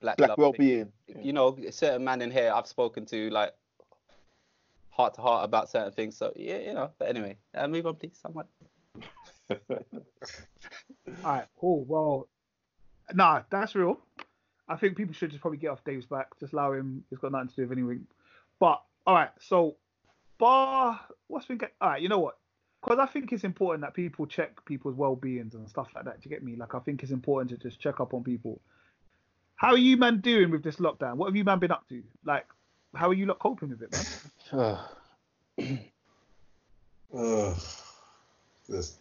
S1: black,
S2: Black well-being.
S1: you know, a certain man in here I've spoken to like heart to heart about certain things. So yeah, you know. But anyway, uh, move on, please, someone.
S4: All right, cool. Well, nah, that's real. I think people should just probably get off Dave's back. Just allow him. He's got nothing to do with anything. But all right, so bar. What's been? Get, all right, you know what? Because I think it's important that people check people's well-beings and stuff like that. Do you get me? Like I think it's important to just check up on people. How are you man doing with this lockdown? What have you man been up to? Like, how are you lot coping with it, man?
S6: Ugh. Just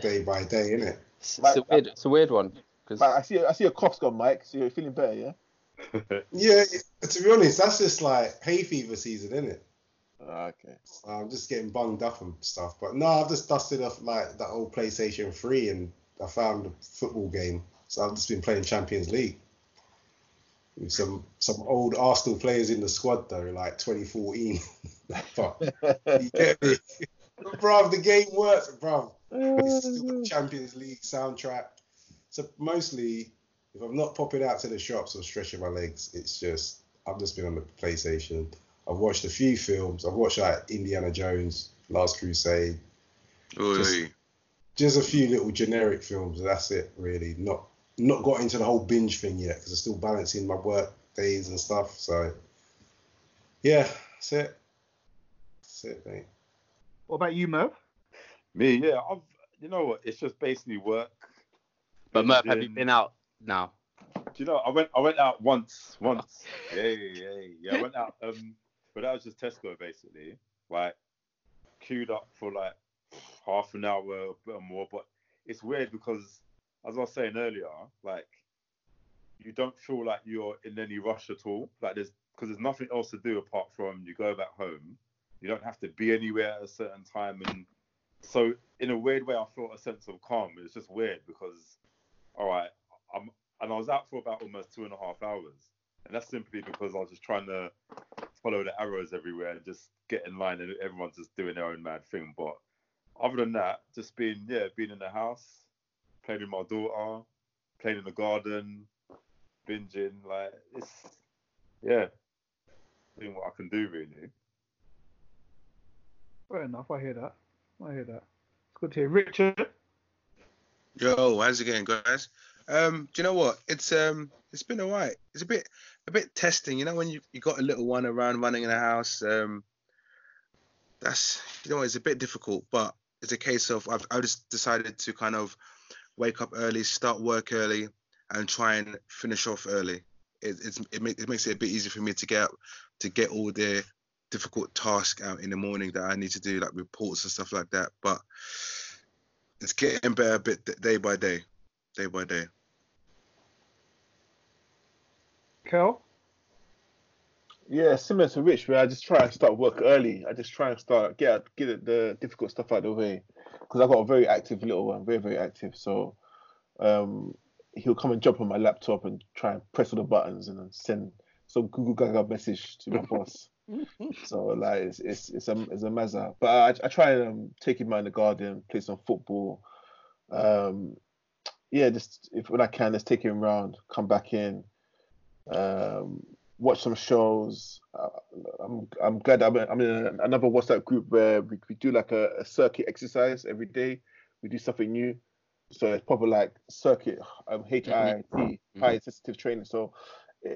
S6: day by day, innit?
S1: It's,
S2: Like-
S1: it's a weird, it's a weird one because
S2: Mike, I see. I see a cough's gone, Mike. So you're feeling better, yeah?
S6: Yeah, to be honest, that's just like hay fever season, isn't it?
S2: Ah, okay.
S6: I'm just getting bunged up and stuff. But no, I've just dusted off like that old PlayStation 3 and I found a football game. So I've just been playing Champions League. With some some old Arsenal players in the squad though, like 2014. but you get me? bruv, the game works, bruv. It's still Champions League soundtrack. So mostly, if I'm not popping out to the shops or stretching my legs, it's just I've just been on the PlayStation. I've watched a few films. I've watched like Indiana Jones, Last Crusade,
S5: Oi,
S6: Just- just a few little generic films. That's it, really. Not not got into the whole binge thing yet because I'm still balancing my work days and stuff. So yeah, that's it. That's it, mate.
S4: What about you, Merv?
S3: Me, yeah, I've you know what? It's just basically work.
S1: But Murph, have you been out now?
S3: Do you know? I went. I went out once. Once. yeah, yeah, yeah, yeah. I went out. Um, but that was just Tesco basically. Like, queued up for like half an hour, bit more. But it's weird because, as I was saying earlier, like, you don't feel like you're in any rush at all. Like, there's because there's nothing else to do apart from you go back home. You don't have to be anywhere at a certain time, and so in a weird way, I felt a sense of calm. It's just weird because, all right, I'm and I was out for about almost two and a half hours, and that's simply because I was just trying to follow the arrows everywhere and just get in line, and everyone's just doing their own mad thing. But other than that, just being yeah, being in the house, playing with my daughter, playing in the garden, binging, like it's yeah, doing what I can do really.
S4: Fair enough. I hear that. I hear that. It's good to hear. Richard.
S5: Yo, how's it going, guys? Um, do you know what? It's um, it's been alright. It's a bit, a bit testing. You know, when you you got a little one around running in the house, um, that's you know, it's a bit difficult. But it's a case of I've I just decided to kind of wake up early, start work early, and try and finish off early. It it's, it, make, it makes it a bit easier for me to get to get all the difficult tasks out in the morning that I need to do, like reports and stuff like that. But it's getting better bit day by day, day by day.
S4: Kel.
S2: Yeah, similar to Rich, where I just try and start work early. I just try and start get get the difficult stuff out of the way because I've got a very active little one, very very active. So um, he'll come and jump on my laptop and try and press all the buttons and then send some Google Gaga message to my boss. So like it's it's it's a it's a mazza. But I, I try and um, take him out in the garden, play some football. Um, yeah, just if when I can, just take him around, come back in, um, watch some shows. Uh, I'm I'm glad I'm in, I'm in another WhatsApp group where we, we do like a, a circuit exercise every day. We do something new. So it's probably like circuit um, HIT, high sensitive training. So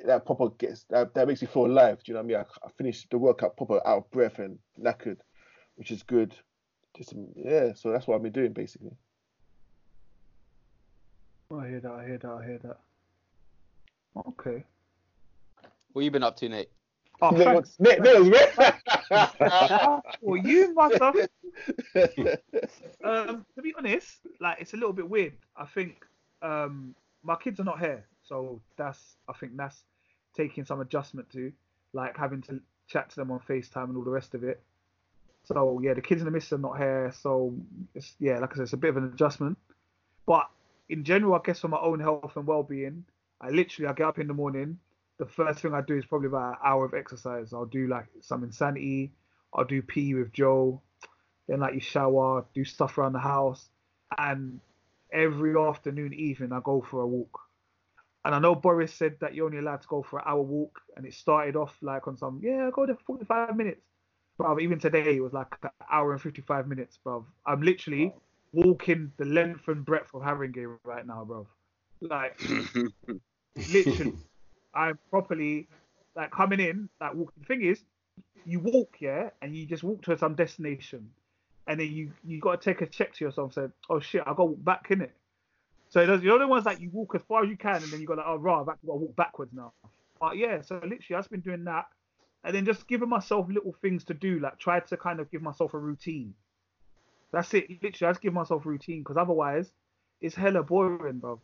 S2: that proper gets that, that makes me feel alive. Do you know what I mean? I, I finished the workout proper out of breath and knackered, which is good. Just yeah. So that's what I've been doing basically.
S4: I hear that. I hear that. I hear that. Okay.
S1: What you been up to, Nate?
S4: Oh,
S2: Nate
S4: thanks.
S2: was- Nate- Nate was great.
S4: well, you must have. Um, to be honest, like it's a little bit weird. I think um, my kids are not here, so that's I think that's taking some adjustment to, like having to chat to them on FaceTime and all the rest of it. So yeah, the kids and the missus are not here, so it's yeah, like I said, it's a bit of an adjustment. But in general, I guess for my own health and well-being, I literally I get up in the morning. The first thing I do is probably about an hour of exercise. I'll do like some insanity. I'll do PE with Joe. Then like you shower, do stuff around the house, and every afternoon, evening, I go for a walk. And I know Boris said that you're only allowed to go for an hour walk, and it started off like on some yeah, go there for 45 minutes. But even today, it was like an hour and 55 minutes, bro. I'm literally walking the length and breadth of Haringey right now, bro. Like literally, I'm properly like coming in, like walking. The thing is, you walk, yeah, and you just walk to some destination, and then you you got to take a check to yourself, and say, oh shit, I got back in it. So does, you know the ones that you walk as far as you can, and then you got like, oh right, I've got to walk backwards now. But yeah, so literally, I've been doing that, and then just giving myself little things to do, like try to kind of give myself a routine. That's it. Literally, I just give myself a routine because otherwise, it's hella boring, bro.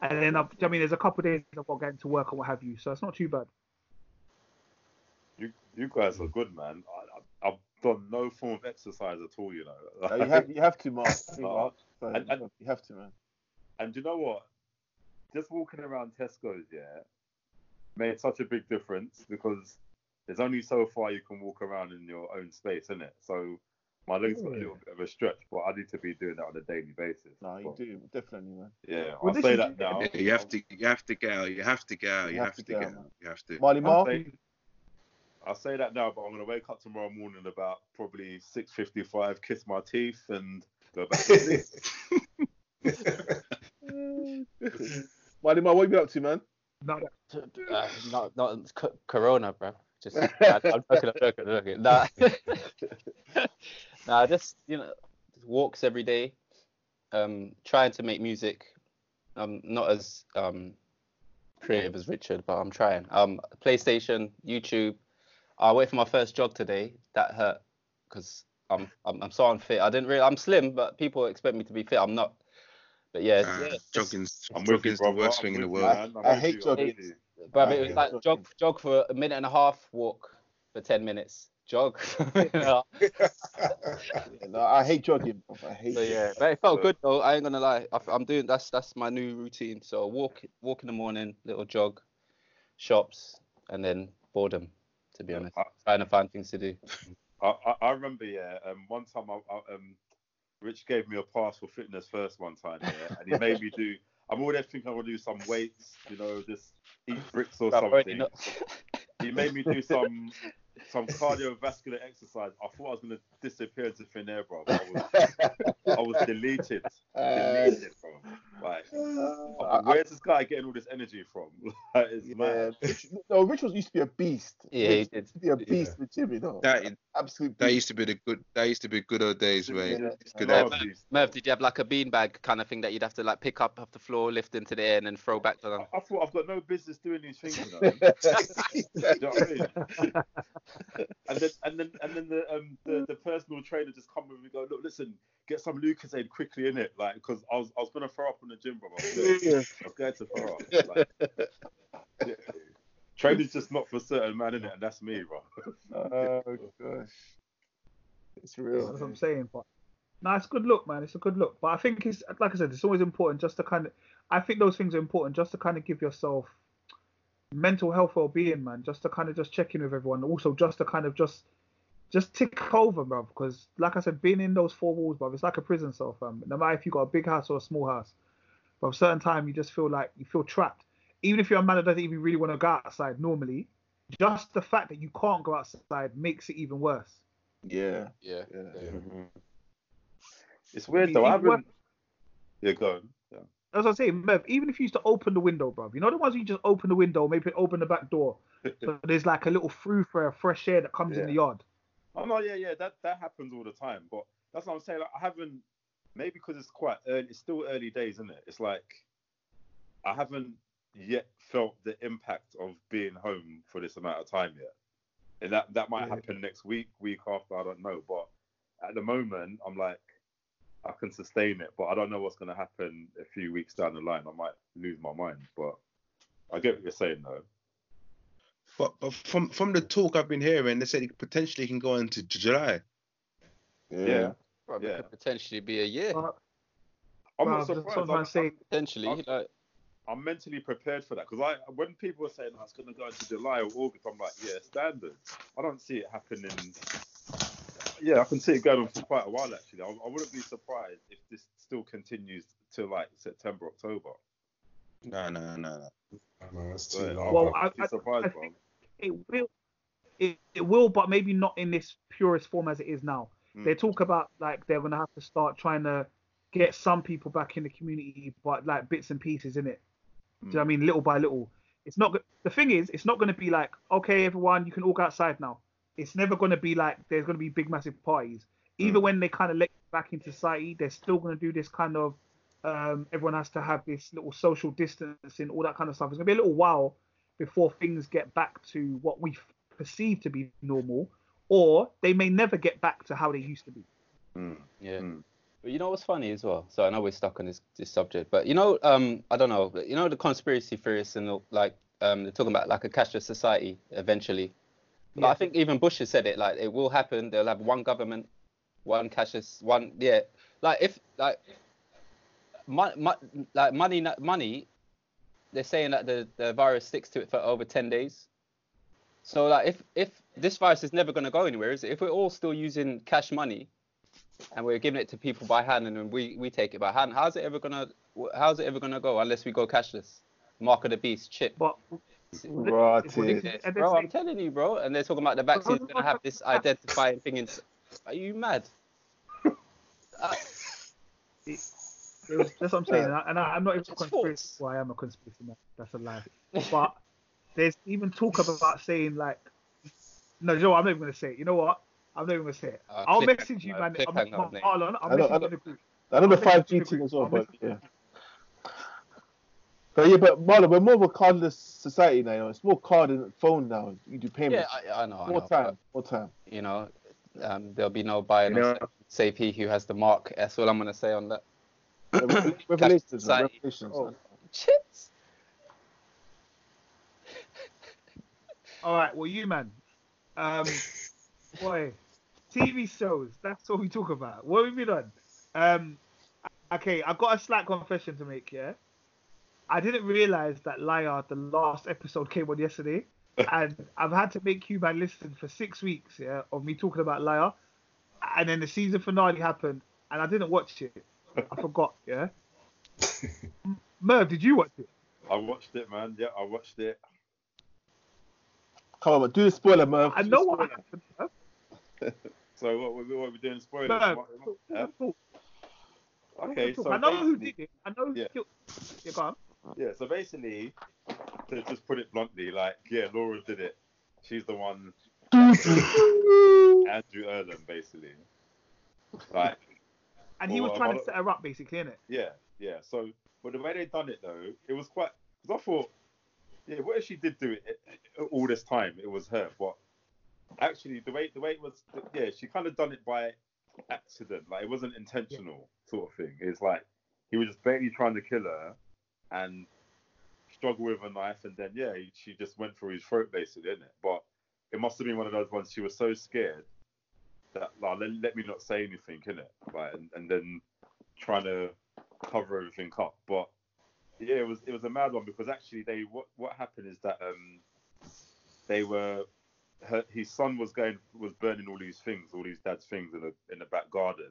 S4: And then I've, I mean, there's a couple days I've got getting to work and what have you, so it's not too bad.
S3: You you guys are good, man. I, I, I've done no form of exercise at all, you know.
S2: No, you have you have to, Mark. I think, Mark. Sorry,
S3: and- and-
S2: you have to, man.
S3: And you know what? Just walking around Tesco's, yeah, made such a big difference because there's only so far you can walk around in your own space, isn't it? So my legs got a little bit of a stretch, but I need to be doing that on a daily basis.
S2: No, you
S3: But,
S2: do definitely, man.
S3: Yeah,
S4: Well,
S3: I'll say that now.
S5: Yeah, you have to, you have to get out. You have to get out. You, have, to get,
S2: out,
S5: out. You have to.
S2: Marley
S3: I'll
S2: Mark.
S3: Say, I'll say that now, but I'm gonna wake up tomorrow morning about probably 6:55, kiss my teeth, and go back to sleep.
S2: Marley Mark, what you been up to, man?
S4: No,
S1: Uh, not not c- Corona, bro. Just I'm joking, I'm joking, I'm joking. Nah, nah, just you know, just walks every day. Um, trying to make music. I'm not as um creative as Richard, but I'm trying. Um, PlayStation, YouTube. I went for my first jog today. That hurt because I'm, I'm I'm so unfit. I didn't really. I'm slim, but people expect me to be fit. I'm not. But yeah,
S5: Uh,
S1: yeah, just-
S5: jogging's
S3: I'm
S5: jogging's the worst thing in the world.
S3: man. I'm
S2: I hate
S3: you, I'm with
S2: jogging.
S3: you.
S1: But it was like jog jog for a minute and a half, walk for ten minutes, jog. for a minute and a half.
S2: No, I hate jogging. I hate.
S1: so yeah, but it felt good though. I ain't gonna lie. I, am doing that's that's my new routine. So walk walk in the morning, little jog, shops, and then boredom. To be honest,
S3: I,
S1: trying to find things to do.
S3: I, I- I remember, yeah. Um, one time, I, I, um, Rich gave me a pass for fitness first one time, yeah, and he made me do. I'm always thinking I'm gonna do some weights, you know, just eat bricks or
S1: I've
S3: something. He made me do some some cardiovascular exercise. I thought I was gonna disappear into thin air, bro. I was, I was deleted, deleted, bro. Like,
S2: Uh,
S3: where's this guy getting all this energy from? Like, it's
S2: yeah,
S3: mad.
S2: Rich, no, Rich was used to be a beast.
S1: Yeah, he
S2: Rich
S1: did.
S2: used to be a beast with Jimmy, though.
S5: That
S2: Absolute
S5: that
S2: beast.
S5: used to be the good. That used to be good old days, mate.
S2: Yeah.
S5: Good. Old-
S3: beast.
S1: Merv, did you have like a beanbag kind of thing that you'd have to like pick up off the floor, lift into the air, and then throw back to them?
S3: I, I thought I've got no business doing these things, you know. You know what I mean? and then and then and then the um the, the personal trainer just come with me and go, look, listen, get some Lucozade quickly in it, like because I was I was gonna throw up in the gym, bro. I was going,
S2: Yeah.
S3: I was going to throw up. Like, yeah. Training's just not for certain man in it, and that's me, bro.
S2: Oh gosh, it's real.
S4: That's what I'm saying. But no, it's a good look, man. It's a good look. But I think it's like I said, it's always important just to kind of. I think those things are important just to kind of give yourself mental health well-being, man. Just to kind of just check in with everyone. Also, just to kind of just just tick over, bro. Because like I said, being in those four walls, bro, it's like a prison cell, fam. No matter if you got a big house or a small house, but a certain time you just feel like you feel trapped. Even if you're a man that doesn't even really want to go outside normally, just the fact that you can't go outside makes it even worse.
S2: Yeah,
S1: Yeah.
S2: yeah.
S3: It's weird
S4: Even
S3: though. I
S4: worse-
S3: haven't Yeah, go on. Yeah.
S4: As I say, Mev, even if you used to open the window, bro, you know the ones where you just open the window, maybe open the back door, so there's like a little through for fresh air that comes in the yard.
S3: Oh no, yeah, yeah, that that happens all the time. But that's what I'm saying. Like, I haven't maybe because it's quite early. It's still early days, isn't it? It's like I haven't yet felt the impact of being home for this amount of time yet, and that that might
S4: Yeah.
S3: happen next week, week after. I don't know, but at the moment, I'm like I can sustain it, but I don't know what's going to happen a few weeks down the line. I might lose my mind, but I get what you're saying though.
S7: But, but from from the talk I've been hearing, they said it potentially can go into J- July.
S3: Yeah.
S1: Probably
S3: Yeah.
S1: could potentially be a year.
S4: But,
S3: I'm
S4: bruv,
S3: not surprised.
S4: I'm
S3: I'm-
S4: saying.
S1: Potentially,
S3: I'm-
S1: like,
S3: I'm mentally prepared for that because I when people are saying oh, it's going to go into July or August, I'm like, yeah, standard. I don't see it happening. Yeah, I can see it going on for quite a while actually. I, I wouldn't be surprised if this still continues till like September, October.
S7: No, no, no, no.
S6: No, that's too
S3: Right.
S6: long.
S4: Well,
S3: I'm
S4: I-
S3: actually
S4: I-
S3: surprised,
S4: I
S3: bro.
S4: it will, it, it will, but maybe not in this purest form as it is now.
S3: Mm.
S4: They talk about like they're gonna have to start trying to get some people back in the community, but like bits and pieces in it. Do you know what I mean? Little by little. It's not. The thing is, it's not gonna be like, okay, everyone, you can all go outside now. It's never gonna be like there's gonna be big massive parties. Even
S3: Mm.
S4: when they kind of let you back into society, they're still gonna do this kind of. Um, everyone has to have this little social distancing, all that kind of stuff. It's gonna be a little while before things get back to what we perceive to be normal, or they may never get back to how they used to be.
S3: Mm.
S1: yeah.
S3: Mm.
S1: But you know what's funny as well? So I know we're stuck on this this subject, but you know, um, I don't know, you know the conspiracy theorists and the, like, um, they're talking about like a cashless society eventually. But I think even Bush has said it, like it will happen. They'll have one government, one cashless, one yeah. Like if like, mo- mo- like money, not money. They're saying that the, the virus sticks to it for over ten days. So like if if this virus is never going to go anywhere, is it? If we're all still using cash money, and we're giving it to people by hand, and then we, we take it by hand. How's it ever gonna How's it ever gonna go unless we go cashless? Mark of the beast, chip.
S4: But
S2: Right.
S4: It's ridiculous. And they
S1: Bro, I'm telling you, bro. And they're talking about the vaccine's gonna have this identifying thing. In, are you mad? Uh,
S4: It was, that's what I'm saying, and, I, and I, I'm not even a conspiracy. Well, I am a conspiracy man. That's a lie. But there's even talk about saying like, no, you know what? I'm not even gonna say it. You know what? I'm not even gonna say it.
S1: Uh,
S4: I'll
S1: click-
S4: message you, man.
S1: click
S4: I'm,
S1: hang
S4: I'm,
S1: on, mate.
S4: Marlon, I'll
S2: I know- I know-
S4: the group.
S2: I know the
S4: I'll message you
S2: 5G
S4: in the
S2: thing as well, but yeah. But yeah, but Marlon, we're more of a cardless society now. You know? It's more card and phone now. You do
S1: yeah,
S2: payments.
S1: I, I know. I
S2: more
S1: know,
S2: time. More time.
S1: you know, um, there'll be no buying
S7: You
S1: or
S7: know-
S1: save he who has the mark. That's all I'm gonna say on that.
S2: Revel- Revelations.
S1: society.
S2: Revelations.
S4: Oh.
S2: man.
S1: Chips.
S4: All right, well, you man, um, boy, TV shows. That's what we talk about. What have we been on? Um, okay, I've got a slight confession to make. Yeah, I didn't realize that Liar, the last episode, came on yesterday, and I've had to make you man listen for six weeks. Yeah, of me talking about Liar, and then the season finale happened, and I didn't watch it. I forgot. Yeah. Merv, did you watch it?
S3: I watched it, man. Yeah, I watched it.
S2: Come on, man. Do the spoiler, Merv.
S4: I
S2: Do
S4: know what happened.
S3: So what we what we doing? Spoilers.
S4: Merv,
S3: What-
S4: talk,
S3: yeah?
S4: talk, talk.
S3: Okay, so
S4: I know who did it. I know who
S3: Yeah.
S4: killed. Yeah, go on.
S3: Yeah, so basically, to just put it bluntly, like, yeah, Laura did it. She's the one, Andrew Earlham, basically. Like,
S4: And he was
S3: um,
S4: trying to set her up, basically, innit?
S3: yeah, yeah. So, but the way they done it though, it was quite. Because I thought, yeah, what if she did do it eh, all this time? It was her, but actually, the way the way it was, yeah, she kind of done it by accident. Like it wasn't intentional, sort of thing. It's like he was just basically trying to kill her, and struggle with a knife, and then yeah, she just went for his throat, basically, didn't it? But it must have been one of those ones. She was so scared that like let, let me not say anything, innit? Like, and, and then trying to cover everything up. But yeah, it was it was a mad one because actually they what what happened is that um they were her, his son was going was burning all these things, all these dad's things in the in the back garden,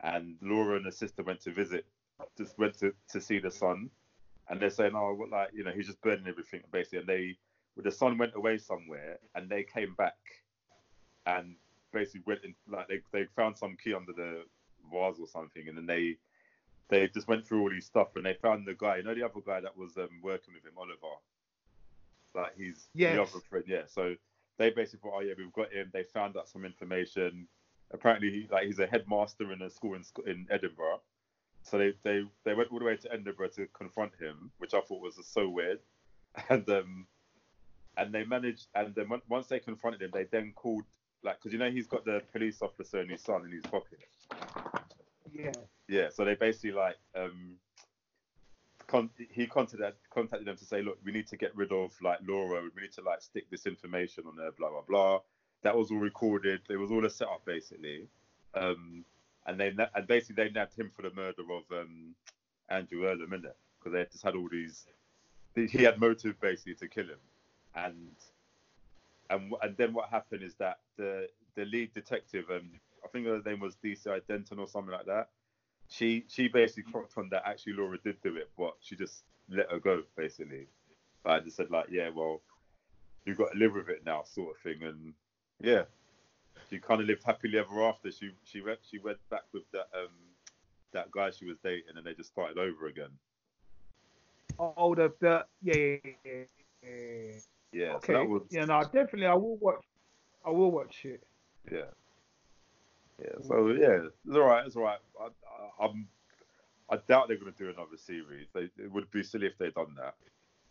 S3: and Laura and her sister went to visit, just went to to see the son, and they're saying, oh, what like you know he's just burning everything basically, and they the son went away somewhere, and they came back, and basically went in like they they found some key under the vase or something, and then they they just went through all his stuff and they found the guy. You know the other guy that was um, working with him, Oliver. Like he's
S4: Yes.
S3: the other friend. Yeah. So they basically thought, oh yeah, we've got him. They found out some information. Apparently, he, like he's a headmaster in a school in, in Edinburgh. So they, they they went all the way to Edinburgh to confront him, which I thought was so weird. And um and they managed and then on- once they confronted him, they then called like because you know he's got the police officer and his son in his pocket.
S4: Yeah.
S3: Yeah, so they basically like um con- he contacted contacted them to say, look, we need to get rid of like Laura, we need to like stick this information on her, blah blah blah. That was all recorded. It was all a setup basically. Um and they and basically they nabbed him for the murder of um Andrew Earlham, innit? Because they just had all these he had motive basically to kill him. And and and then what happened is that the the lead detective, um, I think her name was DCI Denton or something like that. She she basically clocked on that actually Laura did do it, but she just let her go basically. I just said like, yeah, well, you've got to live with it now, sort of thing, and yeah, she kind of lived happily ever after. She she went she went back with that um that guy she was dating, and they just started over again.
S4: Oh, the, the yeah, yeah, yeah, yeah, yeah. Okay.
S3: so that was
S4: Yeah, no, definitely. I will watch. I will watch it.
S3: Yeah. Yeah. So yeah, it's all right. It's all right. I, I, I'm. I doubt they're going to do another series. They, it would be silly if they'd done that.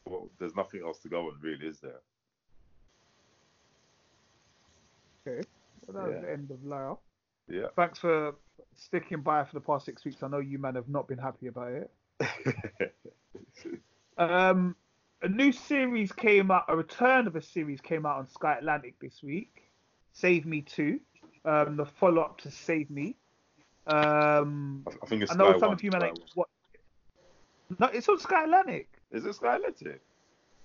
S3: Well, there's nothing else to go on, really, is there?
S4: Okay. Well, that was the end of Liar.
S3: Yeah.
S4: Thanks for sticking by for the past six weeks. I know you men have not been happy about it. Um, a new series came out. A return of a series came out on Sky Atlantic this week. Save Me Two. Um, the follow up to Save Me. Um,
S3: I, I think it's
S4: I know
S3: Sky
S4: some
S3: One,
S4: of you man like what. No, it's on Sky Atlantic.
S3: Is it Sky Atlantic?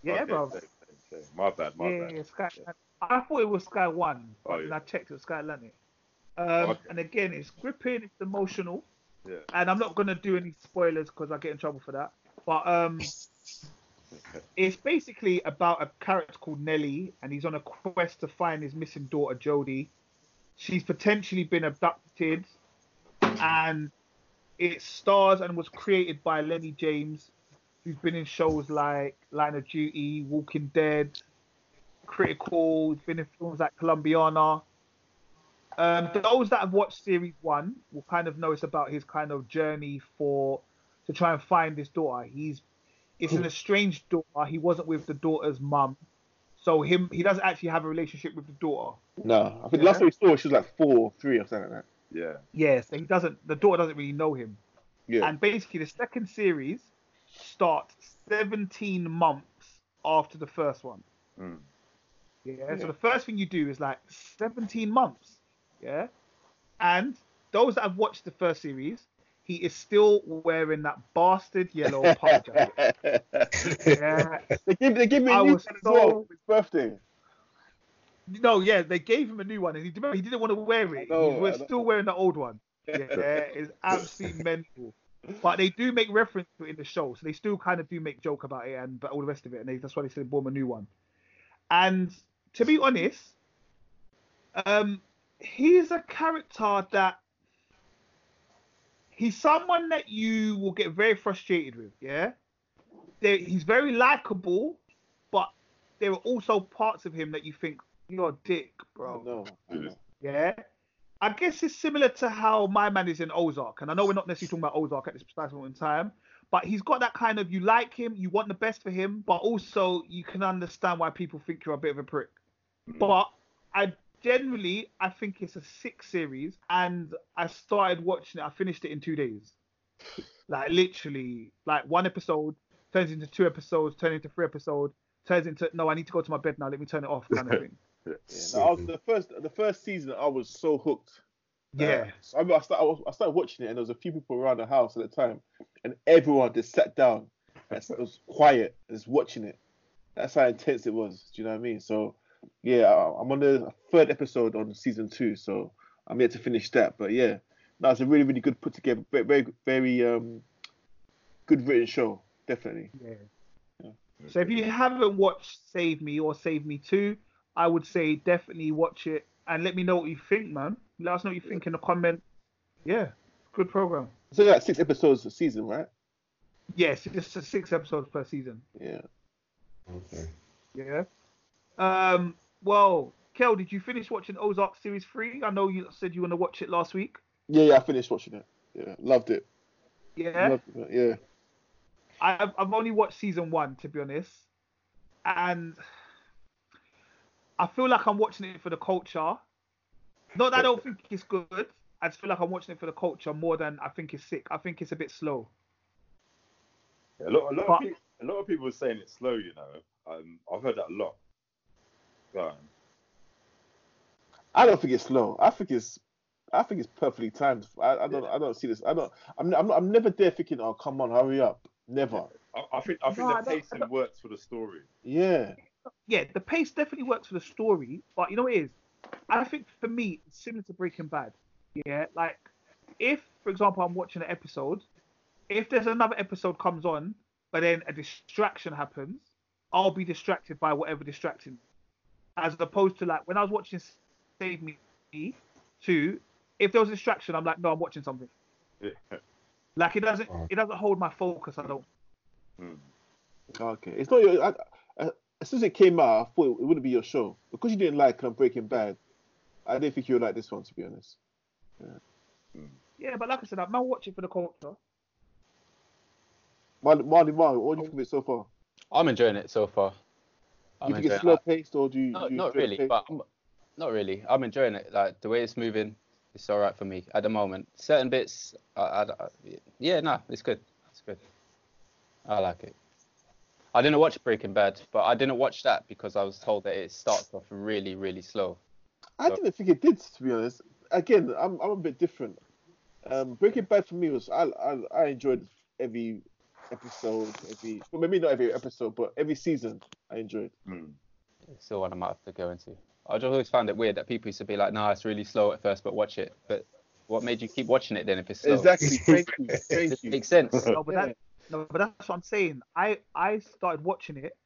S4: Yeah,
S3: okay,
S4: bro.
S3: okay, okay, okay. My bad. My
S4: yeah,
S3: bad.
S4: yeah, Sky. I thought it was Sky One,
S3: Oh,
S4: but then. I checked it was Sky Atlantic. Um,
S3: Okay.
S4: And again, it's gripping, it's emotional,
S3: Yeah.
S4: and I'm not gonna do any spoilers because I get in trouble for that. But um, it's basically about a character called Nelly, and he's on a quest to find his missing daughter Jodie. She's potentially been abducted, and it stars and was created by Lennie James, who's been in shows like Line of Duty, Walking Dead, Critical. He's been in films like Columbiana. Um, those that have watched series one will kind of know it's about his kind of journey for to try and find his daughter. He's it's an estranged daughter. He wasn't with the daughter's mum, so him he doesn't actually have a relationship with the daughter.
S2: No, I think the last time we saw her, she was like four or three or something like that.
S3: Yeah.
S4: Yes, he doesn't. The daughter doesn't really know him.
S2: Yeah.
S4: And basically, the second series starts 17 months after the first one.
S3: Mm.
S4: Yeah.
S2: Yeah.
S4: So the first thing you do is like 17 months. Yeah. And those that have watched the first series, he is still wearing that bastard yellow polo jacket. Yeah.
S2: They give they give me
S4: I
S2: a new
S4: was
S2: one as well for his birthday.
S4: No, yeah, they gave him a new one, and he remember he didn't want to wear it.
S2: I know,
S4: he was still wearing the old one. Yeah, it's absolutely mental. But they do make reference to it in the show, so they still kind of do make joke about it and but all the rest of it, and they, that's why they said bought him a new one. And to be honest, um, he's a character that he's someone that you will get very frustrated with. Yeah, he's very likable, but there are also parts of him that you think you're a dick, bro.
S2: No, know.
S4: Yeah. I guess it's similar to how my man is in Ozark. And I know we're not necessarily talking about Ozark at this precise moment in time, but he's got that kind of you like him, you want the best for him, but also you can understand why people think you're a bit of a prick. But I generally I think it's a six series and I started watching it, I finished it in two days. Like literally, like one episode turns into two episodes, turns into three episodes, turns into no, I need to go to my bed now, let me turn it off kind of thing.
S2: Yeah, no, I was, the first the first season I was so hooked.
S4: Yeah.
S2: Uh, so I, remember I, started, I, was, I started watching it and there was a few people around the house at the time, and everyone just sat down and it was quiet, just watching it. That's how intense it was. Do you know what I mean? So yeah, I- I'm on the third episode on season two, so I'm yet to finish that. But yeah, no, it's a really really good put together, very very, very um good written show, definitely.
S4: Yeah. So if you haven't watched Save Me or Save Me 2, I would say definitely watch it and let me know what you think, man. Let us know what you think in the comment. Yeah, good program.
S2: So like six episodes a season, right?
S4: Yes, it's just six episodes per season.
S2: Yeah.
S6: Okay.
S4: Yeah. Um. Well, Kel, did you finish watching Ozark series three? I know you said you want to watch it last week.
S2: Yeah, yeah. I finished watching it. Yeah, loved it.
S4: Yeah.
S2: Loved it. Yeah.
S4: I've I've only watched season one to be honest, and I feel like I'm watching it for the culture. Not that I don't think it's good. I just feel like I'm watching it for the culture more than I think it's sick. I think it's a bit slow.
S3: Yeah, a lot, a lot,
S4: But-
S3: of people, a lot of people are saying it's slow. You know, um, I've heard that a lot. Go.
S2: I don't think it's slow. I think it's, I think it's perfectly timed. I, I don't, I don't see this. I don't. I'm, I'm, I'm never there thinking, oh, come on, hurry up. Never.
S3: I, I think, I think
S4: No,
S3: the
S4: don't- I
S3: pacing works for the story.
S2: Yeah.
S4: Yeah, the pace definitely works for the story, but you know what it is? I think for me, it's similar to Breaking Bad. Yeah, like if, for example, I'm watching an episode, if there's another episode comes on, but then a distraction happens, I'll be distracted by whatever distracting. As opposed to like when I was watching Save Me two, if there was distraction, I'm like, no, I'm watching something.
S3: Yeah.
S4: Like it doesn't, it doesn't hold my focus. I don't.
S3: Mm.
S2: Okay. It's not your. I, I, as soon as it came out, I thought it wouldn't be your show because you didn't like um, Breaking Bad. I didn't think you would like this one, to be honest.
S4: Yeah, but like I said, I'm not watching for the culture.
S2: Marley, Marley, Marley, what do you think of it so far?
S1: I'm enjoying it so far. I'm
S2: you think it's slow paced or do you?
S1: No,
S2: do you
S1: not really,
S2: pace?
S1: but I'm, not really. I'm enjoying it. Like the way it's moving, it's all right for me at the moment. Certain bits, I, I, I- yeah, no, it's good. It's good. I like it. I didn't watch Breaking Bad, but I didn't watch that because I was told that it starts off really, really slow.
S2: I
S1: So-
S2: didn't think it did, to be honest. Again, I'm I'm a bit different. Um, Breaking Bad for me was I I, I enjoyed every episode, every well maybe not every episode, but every season I enjoyed.
S3: Mm.
S1: It's still one I might have to go into. I just always found it weird that people used to be like, "Nah, it's really slow at first, but watch it." But what made you keep watching it then if it's slow?
S2: Exactly. Thank you.
S1: It
S2: Thank you.
S1: makes sense.
S4: No, but that, no, but that's what I'm saying. I I started watching it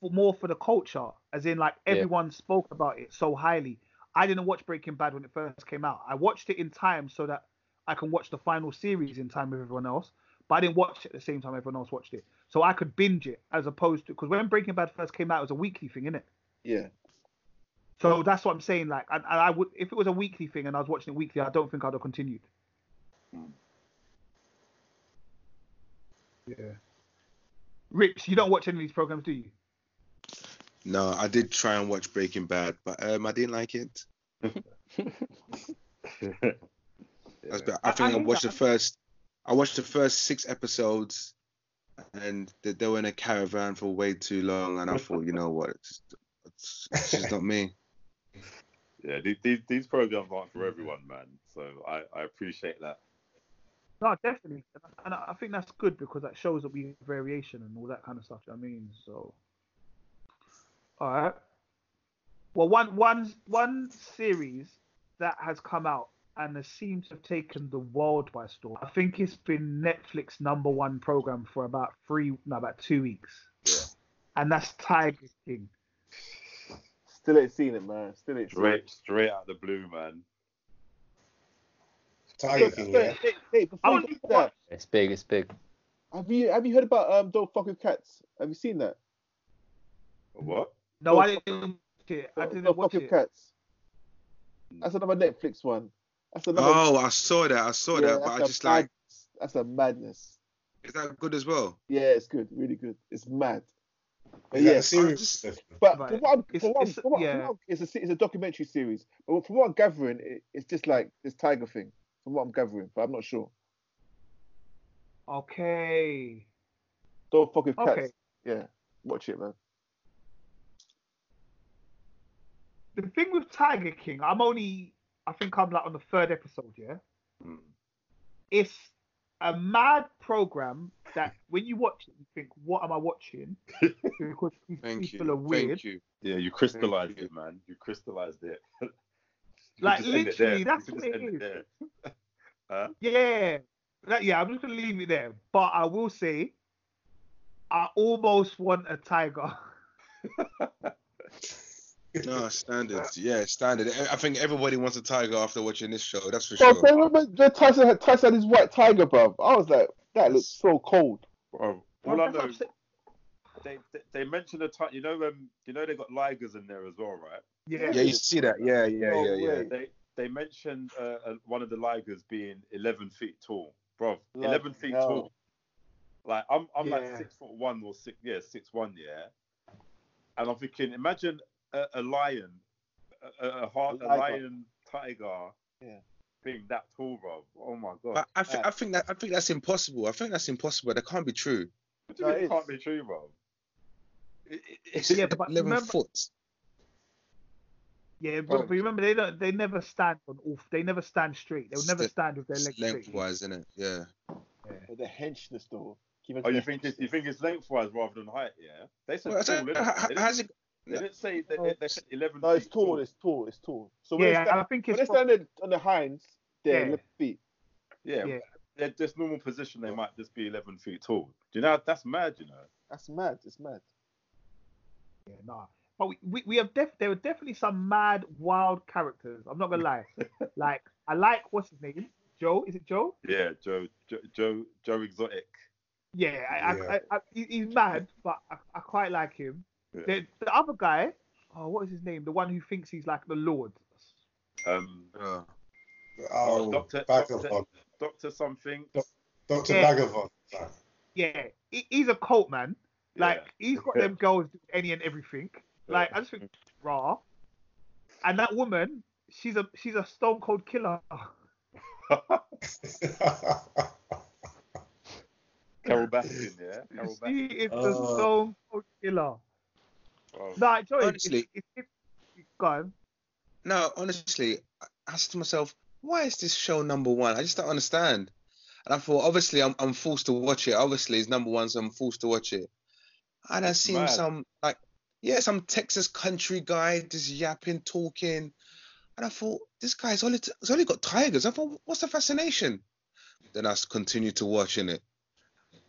S4: for more for the culture, as in like
S1: Yeah.
S4: everyone spoke about it so highly. I didn't watch Breaking Bad when it first came out. I watched it in time so that I can watch the final series in time with everyone else. But I didn't watch it at the same time everyone else watched it, so I could binge it as opposed to because when Breaking Bad first came out, it was a weekly thing, innit?
S2: Yeah.
S4: So that's what I'm saying. Like, and, and I would if it was a weekly thing and I was watching it weekly, I don't think I'd have continued.
S3: Mm.
S4: Yeah. Rich, you don't watch any of these programs, do you?
S7: No, I did try and watch Breaking Bad, but um, I didn't like it. That's bad. I
S4: I-
S7: think
S4: I
S7: I,
S4: hear
S7: watched
S4: that.
S7: the first. I watched the first six episodes, and they, they were in a caravan for way too long, and I thought, you know what, it's, it's, it's just not me.
S3: Yeah, these, these these programs aren't for everyone, man. So I, I appreciate that.
S4: No, definitely, and I I think that's good because that shows that we have variation and all that kind of stuff. you know what I mean, so all right. Well, one one one series that has come out and has seemed to have taken the world by storm. I think it's been Netflix number one program for about three, no, about two weeks.
S3: Yeah.
S4: And that's Tiger King.
S2: Still ain't seen it, man. Still ain't seen it.
S3: Straight straight out the blue, man.
S6: Tiger King, yeah.
S2: Hey, hey, before you get that,
S1: It's big. It's big.
S2: have you have you heard about um Don't Fuck with Cats? Have you seen that?
S3: What?
S4: No,
S2: Don't
S4: I didn't watch it. I
S2: Don't,
S4: didn't
S2: Don't
S4: watch
S2: Fuck with. Cats. That's another Netflix one. That's another.
S7: Oh, I saw that. I saw
S2: yeah,
S7: that, but I
S2: that's a
S7: just like.
S2: That's a madness.
S7: is that good as well?
S2: Yeah, it's good, really good. It's mad. But
S6: Is
S2: yeah,
S6: that a series?
S2: But
S4: Right.
S2: from what I'm,
S4: It's-
S2: from what,
S4: it's-
S2: from what,
S4: yeah.
S2: from what it's a it's a documentary series. But from what I'm gathering, it, it's just like this tiger thing. From what I'm gathering, but I'm not sure.
S4: Okay.
S2: Don't fuck with cats.
S4: Okay.
S2: Yeah, watch it, man.
S4: The thing with Tiger King, I'm only, I think I'm like on the third episode, yeah?
S3: Mm.
S4: It's a mad program that when you watch it, you think, what am I watching? because these
S7: Thank
S4: people
S7: you.
S4: are weird.
S7: Thank you.
S3: Yeah, you crystallized
S7: you.
S3: it, man. You crystallized it. You
S4: Like,
S3: just end it
S4: literally, that's what
S3: just
S4: it
S3: end Huh?
S4: Yeah. That, yeah, I'm just going to leave it there. But I will say, I almost want a tiger.
S5: No, standard. Yeah, standard. I I think everybody wants a tiger after watching this show. That's for
S2: Bro,
S5: sure.
S2: bro, remember the Tyson had Tyson had his white tiger, bro. I was like, that looks so cold.
S3: Bro,
S4: Well,
S3: all I know, they, they they mentioned the time. You know, um, you know they got ligers in there as well, right?
S4: Yeah.
S5: Yeah, you see that. Yeah, yeah,
S2: No
S5: yeah, yeah.
S3: They they mentioned uh, uh, one of the ligers being 11 feet tall, bro.
S2: Bloody
S3: 11 feet
S2: hell.
S3: tall. Like I'm I'm
S4: Yeah.
S3: like six foot one or six yeah six one yeah, and I'm thinking imagine a, a lion, a, a, a, heart, a lion tiger,
S2: Yeah.
S3: being that tall, bro. Oh my god.
S5: But I, th- I think that I think that's impossible. I think that's impossible. That can't be true.
S3: what do you
S2: no,
S3: mean it
S2: it
S3: can't be true, bro?
S5: It- it- It's
S4: Yeah, but
S5: 11
S4: remember-
S5: foot.
S4: Yeah,
S2: Bro.
S4: but remember they don't. They never stand on all. They never stand straight. They'll never stand with their
S5: It's
S4: legs straight.
S5: lengthwise, isn't it? Yeah.
S4: Yeah.
S2: But the henchness though.
S3: Oh, you think it's, you think it's lengthwise rather than height? Yeah. They said
S5: Well,
S3: tall,
S5: how-
S3: they?
S5: how-
S3: They
S5: how's it?
S3: They didn't say they, they, they said 11
S2: No, it's
S3: feet
S2: tall, it's tall, it's tall. So when
S4: Yeah,
S2: they stand,
S4: I think
S2: when
S4: it's
S2: they
S4: from-
S2: stand on the hinds, they're
S4: Yeah.
S2: 11 feet.
S3: Yeah,
S4: Yeah.
S3: they're just normal position. They might just be 11 feet tall. Do you know that's mad? You know.
S2: That's mad. It's mad.
S4: Yeah, nah. But we, we, we have def there were definitely some mad, wild characters. I'm not gonna lie. like I like what's his name? Joe? Is it Joe?
S3: Yeah, Joe, Joe, Joe, Joe Exotic.
S4: Yeah, I,
S6: Yeah.
S4: I, I, I, he's mad, but I, I quite like him.
S3: Yeah.
S4: The, the other guy, oh, what is his name? The one who thinks he's like the Lord.
S3: Um,
S5: Uh,
S6: Oh,
S3: Doctor,
S6: Bhagavan.
S3: Doctor, Doctor something.
S6: Dr.
S4: Yeah.
S6: Bhagavan.
S4: Yeah, he, he's a cult man. Like
S3: Yeah.
S4: he's got them girls do any and everything. Like I just think raw. And that woman, she's a she's a stone cold killer.
S3: Carole Baskin, yeah. Carole
S4: She
S3: Baskin.
S4: is the
S6: Oh.
S4: stone cold killer.
S3: Oh,
S4: Nah, Joey,
S5: Honestly-
S4: it's, it's, it's gone.
S5: no, honestly, I asked to myself, why is this show number one? I just don't understand. And I thought, obviously, I'm I'm forced to watch it. Obviously, it's number one, so I'm forced to watch it. And I seen
S3: mad.
S5: some like, yeah, some Texas country guy just yapping, talking, and I thought, this guy's only he's only got tigers. I thought, what's the fascination? Then I continued to watching it,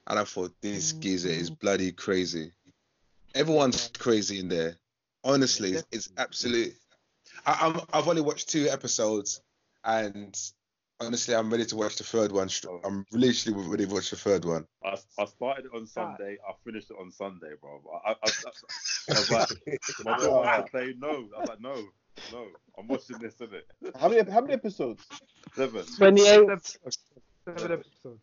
S5: and I thought, this geezer is bloody crazy. Everyone's crazy in there. Honestly, it's, it's absolute. I, I'm, I've only watched two episodes, and honestly, I'm ready to watch the third one. I'm literally ready to watch the third one.
S3: I, I started it on Sunday. I finished it on Sunday, bro. I, I, I, I was like, my daughter would say no. I was like, no, no. I'm watching this, isn't it?
S2: How many how many episodes?
S3: Seven.
S2: 28.
S4: Seven, seven episodes.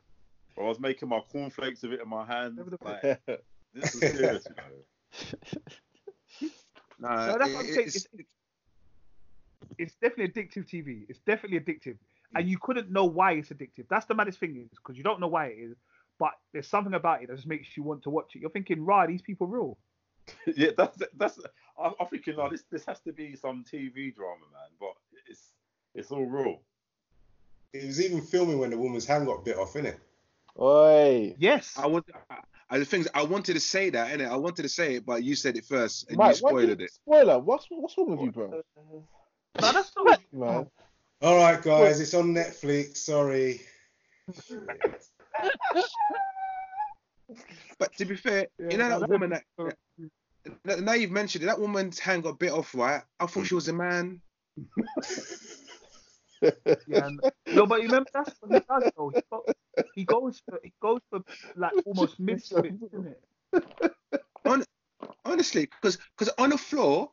S3: I was making my cornflakes with it in my hand. Like, this is serious, you know.
S5: Nah,
S4: No, that's what I'm saying.
S5: it's-
S4: It's, it's definitely addictive TV. It's definitely addictive, and you couldn't know why it's addictive. That's the maddest thing is because you don't know why it is, but there's something about it that just makes you want to watch it. You're thinking, right, these people real.
S3: yeah, that's that's. I, I'm thinking, like, this this has to be some TV drama, man. But it's it's all real.
S6: It was even filming when the woman's hand got bit off, innit?
S2: Oi.
S4: Yes.
S5: I want. I, I, the things I wanted to say that, innit? I wanted to say it, but you said it first, and
S2: Mike,
S5: you spoiled
S2: did-
S5: it.
S2: Spoiler. What's what's wrong with you, bro?
S4: no, that's not.
S2: Man.
S6: All right, guys, it's on Netflix. Sorry.
S5: But to be fair,
S4: Yeah,
S5: you know that
S4: that-
S5: woman that. that- Now you've mentioned it. That woman's hand got bit off, right? I thought hmm. she was a man.
S4: Yeah, no, but you remember that's what he does though. He, go, he goes for he goes for like almost misfits, isn't it?
S5: On, Honestly, because because on the floor,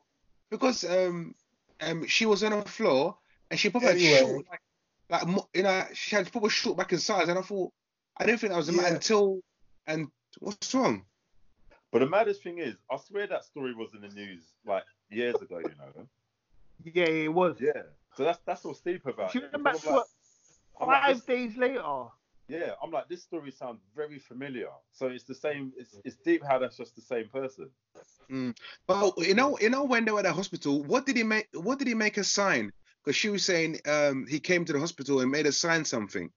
S5: because um um she was on the floor and she probably
S6: Anyway.
S5: had short like, like you know she had probably short back in size, and I thought I didn't think that was a man until and what's wrong?
S3: But the maddest thing is, I swear that story was in the news like years ago. You know.
S4: Yeah, it was.
S3: Yeah. So that's that's what's deep about
S4: Do you
S3: it.
S4: remember
S3: like, I'm like,
S4: Five
S3: this-
S4: days later.
S3: yeah, I'm like, this story sounds very familiar. So it's the same. It's it's deep how that's just the same person.
S5: Well, you know, you know when they were at the hospital, what did he make? What did he make a sign? Because she was saying um, he came to the hospital and made a sign something.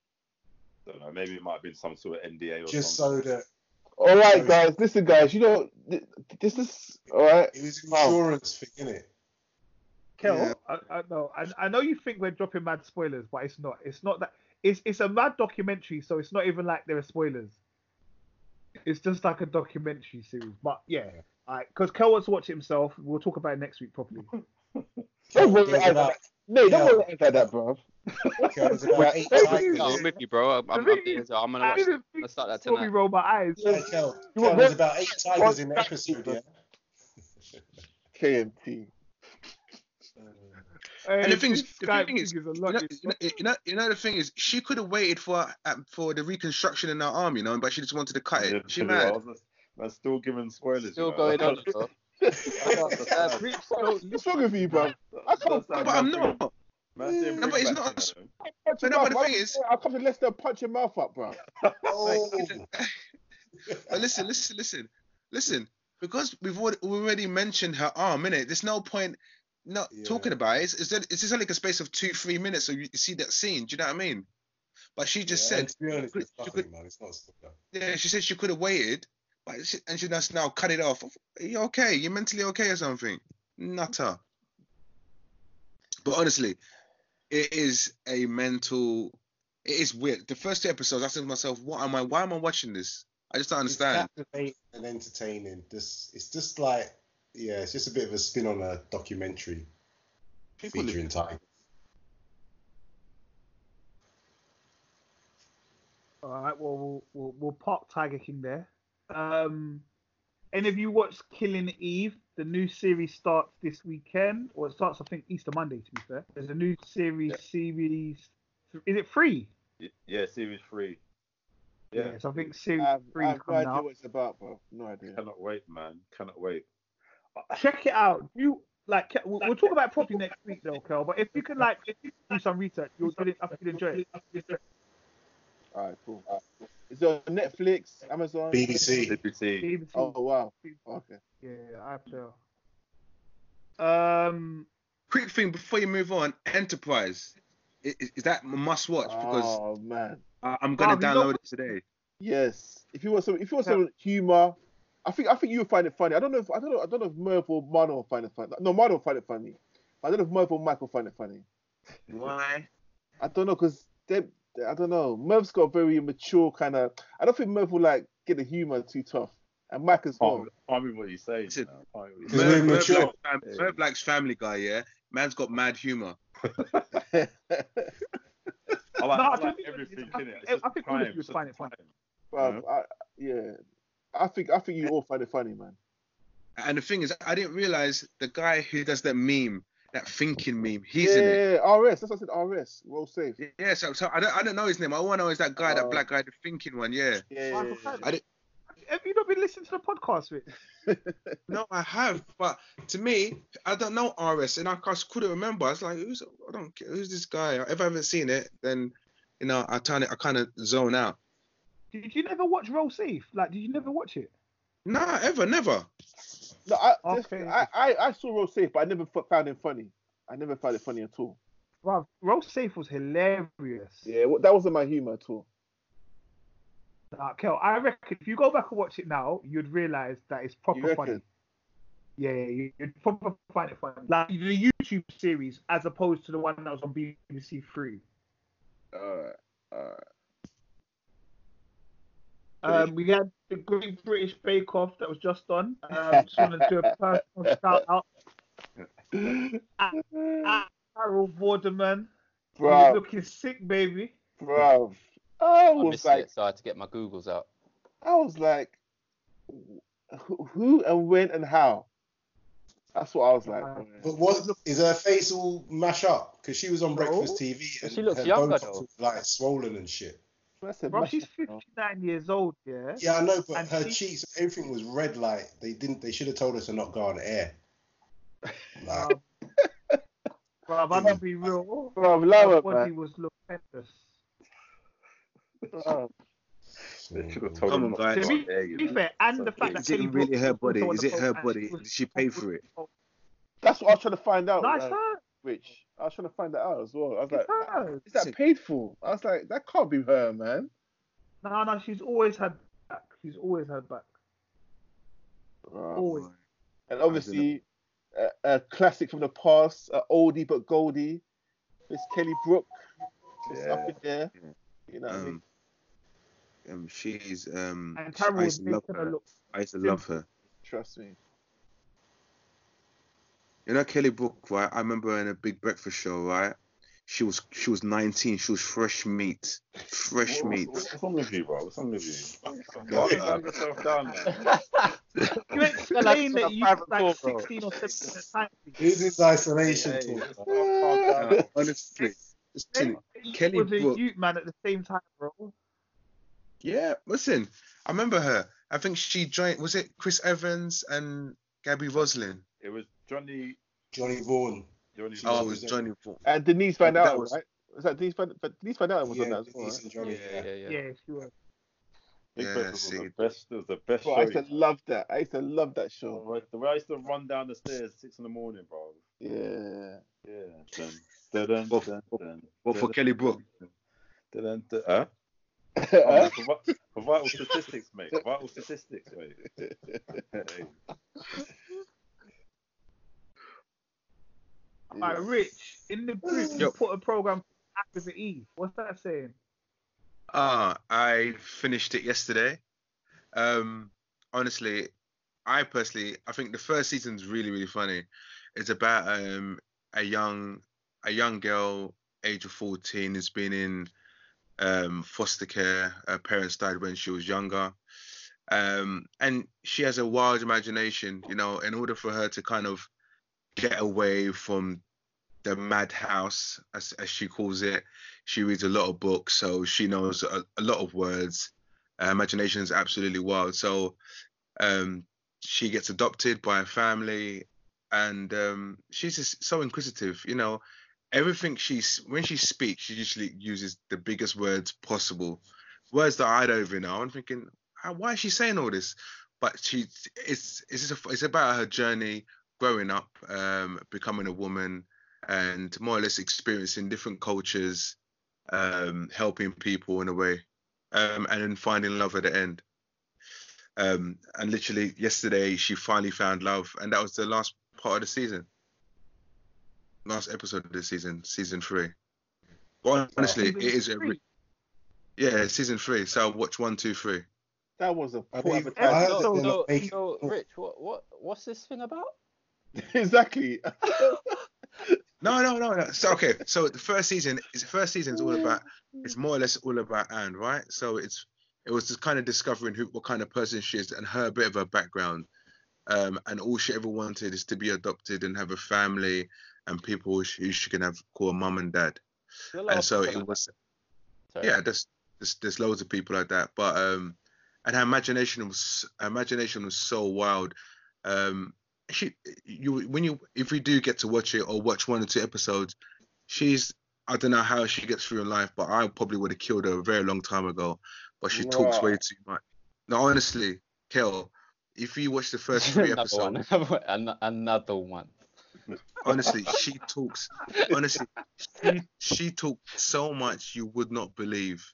S3: I don't know. Maybe it might have been some sort of NDA or something.
S6: Just so
S3: something.
S6: that
S2: All right, guys. Listen, guys. You know, this is all right.
S6: it was
S2: Wow.
S6: insurance thing, innit?
S4: Kel,
S5: Yeah.
S4: I, I know, I, I know you think we're dropping mad spoilers, but it's not. It's not that. It's it's a mad documentary, so it's not even like there are spoilers. It's just like a documentary series. But yeah, Alright, because Kel wants to watch it himself. We'll talk about it next week properly.
S2: Don't worry about
S6: about,
S2: that. No, don't worry about that, bro.
S6: there's about eight
S2: Thank
S6: tigers.
S1: No, I'm with you, bro. I'm, I'm, I'm, I'm gonna watch.
S4: didn't think
S1: Let's start that
S4: saw me
S1: tonight.
S4: roll my eyes.
S6: Yeah, Kel,
S2: You
S6: Kel,
S2: want
S6: there's about eight tigers in the episode, yeah?
S2: KMT.
S5: And the thing is, the thing is,
S4: is
S5: You know, you, know, you know, the thing is, she could have waited for uh, for the reconstruction in her arm, you know, but she just wanted to cut it. She
S3: Literally, I
S5: mad.
S3: was just- still giving spoilers.
S1: Still
S3: you know.
S1: going on.
S2: What's wrong with you, bro? I can't
S3: That's
S5: But I'm not.
S3: Man,
S5: No, but it's not-
S3: back, you know.
S2: punch
S5: No, but the thing is-
S2: I'll come to Leicester punch your mouth up, bro.
S6: Oh,
S5: But listen, listen, listen, listen. Because we've already mentioned her arm, innit? There's no point not
S6: Yeah.
S5: talking about it. It's, it's, it's just like a space of two, three minutes, so you see that scene. Do you know what I mean? But she just
S6: yeah,
S5: said,
S6: to be honest,
S5: could-
S6: it's
S5: she
S6: nothing,
S5: could-
S6: man. It's not
S5: yeah, she said she could have waited, but she, and she just now cut it off. Are you okay? You mentally okay or something? Nutter. But honestly, it is a mental. It is weird. The first two episodes, I said to myself, "What am I? Why am I watching this? I just don't understand."
S6: It's captivating and entertaining. This it's just like yeah, it's just a bit of a spin on a documentary
S5: People
S6: featuring tigers.
S4: All right, well, we'll we'll, we'll park Tiger King there. Um, any of you watched Killing Eve? The new series starts this weekend, or it starts, I think, Easter Monday. To be fair, there's a new series.
S3: Yeah.
S4: Series is it free?
S3: Y- Yeah, series three. Yeah,
S4: Yes, I think series
S2: I have, I
S4: three is
S2: have no idea what it's about, bro. No idea.
S3: cannot wait, man. Cannot wait.
S4: Check it out. You like? We'll, we'll talk about it properly next week, though, Kel. But if you can like, if you can do some research, you'll you'll- I think you'll enjoy it.
S2: All right, cool. Is it on Netflix, Amazon?
S6: BBC.
S3: BBC.
S4: BBC.
S2: Oh wow. Okay.
S4: Yeah, I have to. Um,
S5: Quick thing before you move on, Enterprise. Is, is that a must watch? Because
S2: Oh man.
S5: I, I'm gonna
S4: Bob, you know
S5: download
S4: what-
S5: it today.
S2: Yes. If you want some, if you want some humor, I think I think you will find it funny. I don't know if I don't know I don't know if Merv or Mano will find it funny. No, Mano will find it funny. I don't know if Merv or Mike will find it funny.
S5: Why?
S2: I don't know because they, I don't know. Merv's got a very mature kind of. I don't think Merv will like get the humor too tough, and Mike as well.
S3: Can't, can't remember what you say. You
S5: Listen,
S3: know. Can't remember what you
S6: Because
S3: say.
S6: we're
S5: Merv, Merv,
S6: mature.
S5: likes fam- Merv likes Family Guy, yeah. Man's got mad humor.
S3: I like,
S4: No,
S3: I
S4: I
S3: like
S4: think-
S3: everything
S4: I
S3: in it.
S4: think-
S3: It's just
S4: I think all of you would find it funny.
S3: time.
S2: Bruv, I, yeah, I think I think you all find it funny, man.
S5: And the thing is, I didn't realize the guy who does that meme, that thinking meme, he's in it.
S2: yeah, RS. That's what I said. RS. Well safe.
S5: Yeah, so, so I don't I don't know his name. I want to know is that guy, that
S2: Oh.
S5: black guy, the thinking one. Yeah.
S2: Yeah, yeah,
S4: Michael
S2: yeah,
S4: Fallon.
S5: I did-
S4: Have you not been listening to the podcast, Rich?
S5: No, I have, but to me, I don't know RS, and I just couldn't remember. I was like, who's I don't care, who's this guy? If I haven't seen it, then you know, I turn it, I kind of zone out.
S4: Did you never watch Roll Safe? Like, did you never watch it?
S5: Nah, ever, never.
S2: No, I, just,
S4: Okay.
S2: I, I, I saw Roll Safe, but I never f- found it funny. I never found it funny at all.
S4: Bruv, Roll Safe was hilarious.
S2: Yeah, well, that wasn't my humor at all.
S4: Nah, Kel, I reckon if you go back and watch it now, you'd realize that it's proper funny. Yeah, yeah, you- you'd probably find it funny. Like the YouTube series as opposed to the one that was on BBC Three.
S2: Alright, alright.
S4: Um, we had the Great British Bake Off that was just on. Um, just want to do a personal shout out. Carol Vorderman. He was
S2: Bro,
S4: looking sick, baby.
S2: bro. I
S1: I
S2: was
S1: missed
S2: like,
S1: it, so I had to get my Googles out.
S2: I was like, who, who and when and how? That's what I was like.
S4: Uh,
S6: But what is her face all mash up? Because she was on Breakfast TV and
S1: She looks
S6: her
S1: younger,
S6: Botox
S1: though.
S6: like swollen and shit.
S2: That's a
S4: Bro, she's 59 years old, yeah?
S6: Yeah, I know, but
S4: And
S6: her
S4: she-
S6: cheeks, everything was red. Like they didn't. They should have told her to not go on air. Like,
S4: Um, bro, I'm gonna be real.
S2: Bro,
S4: Her
S2: lower,
S4: body
S2: man.
S4: was stupendous.
S2: Bro.
S3: They should have told
S5: Come
S3: him
S5: on, guys.
S3: to
S4: To be,
S3: on air,
S4: to
S3: you
S4: be fair, and the
S3: So,
S4: fact that
S5: it
S4: Kelly
S5: really her
S4: was
S5: body? Is it her
S4: phone
S5: body? Did she pay for it?
S2: That's what I was trying to find out.
S4: Nice
S2: like,
S4: her.
S2: Rich. I was trying to find that out as well. I was
S4: It's
S2: like,
S4: her.
S2: is that paid for? I was like, that can't be her, man.
S4: No, no, she's always had back. She's always had back.
S2: Bro.
S4: Always.
S2: And obviously, a, a classic from the past, a oldie but goldie. Miss Kelly Brook. It's
S3: Yeah.
S2: up in there.
S5: Yeah.
S2: You know what I mean?
S5: Um, um, she's um,
S4: And
S5: I
S4: Carol
S5: used to love
S4: her
S5: her. I used to love her.
S2: Trust me.
S5: You know Kelly Brook, right? I remember in a big breakfast show, right? She was she was 19. She was fresh meat, fresh
S3: What-
S5: meat.
S3: What's, what's wrong with you, bro? What's wrong with you?
S5: What?
S3: Calm yourself down, man.
S4: You explain
S1: Like,
S4: that you
S1: private
S4: like
S1: call,
S4: 16 or 17 at time.
S6: This is isolation
S1: Hey,
S6: talk.
S3: Calm down.
S5: Uh, honestly, just
S4: Then
S5: Kelly
S4: was a
S5: Brook.
S4: youth man at the same time, bro.
S5: Yeah, listen, I remember her. I think she joined. Was it Chris Evans and Gaby Roslin?
S3: It was Johnny.
S6: Johnny Vaughan.
S3: Johnny.
S5: Oh, it was Johnny. Vaughan.
S2: And Denise Van
S5: That
S2: Outen,
S5: was-
S2: right? Was that Denise Van, but Denise Van Outen was on that as well,
S6: Denise
S2: right?
S6: and Johnny,
S1: Yeah, yeah, yeah.
S4: Yeah, she was.
S3: Big
S5: Yeah,
S3: Breakfast was
S5: see.
S3: the best. It was the best
S2: Bro, I
S3: show.
S2: used to love that. I used to love that show.
S3: way- the way I used to run down the stairs six in the morning, bro.
S2: Yeah.
S3: Yeah. Dun, dun, dun, dun, dun,
S5: what for
S3: dun,
S5: Kelly Brook?
S3: dun, dun, dun. Huh? Oh, for, for vital statistics, mate. For vital statistics, mate. Hey.
S4: Alright, Rich, in the group, you
S5: Yo.
S4: put a program after the E. What's that saying?
S5: Ah, I finished it yesterday. Um, honestly, I personally, I think the first season's really, really funny. It's about um a young a young girl, age of 14, who's been in um foster care. Her parents died when she was younger. Um, and she has a wild imagination, you know, in order for her to kind of get away from the madhouse, as, as she calls it, she reads a lot of books, so she knows a, a lot of words. Her imagination is absolutely wild. So um, she gets adopted by a family, and um, she's just so inquisitive. You know, everything she's when she speaks, she usually uses the biggest words possible, words that I don't even know. I'm thinking, why is she saying all this? But she, it's it's just a, it's about her journey growing up, um, becoming a woman, and more or less experiencing different cultures, um, helping people in a way, um, and then finding love at the end. Um, and literally yesterday, she finally found love, and that was the last part of the season, last episode of the season, season three. But honestly, it is a re- yeah, season three. So watch one, two, three.
S2: That was a poor
S6: mean, I heard
S2: advertisement.
S1: So, so, so, Rich, what, what, what's this thing about?
S2: exactly.
S5: No, no, no, no. So okay, so the first season is the first season is all about it's more or less all about Anne, right? So it's it was just kind of discovering who what kind of person she is and her bit of her background. Um, and all she ever wanted is to be adopted and have a family and people who she, who she can have call mum and dad.
S1: There are a lot
S5: And so it
S1: like
S5: was
S1: that. Sorry.
S5: yeah, there's, there's there's loads of people like that, but um, and her imagination was her imagination was so wild. Um, she you when you if we do get to watch it or watch one or two episodes, she's I don't know how she gets through in life, but I probably would have killed her a very long time ago. But she talks way too much. No, honestly, Kel, if you watch the first three
S1: another
S5: episodes,
S1: one. Another one.
S5: honestly, she talks. Honestly, she she talks so much you would not believe.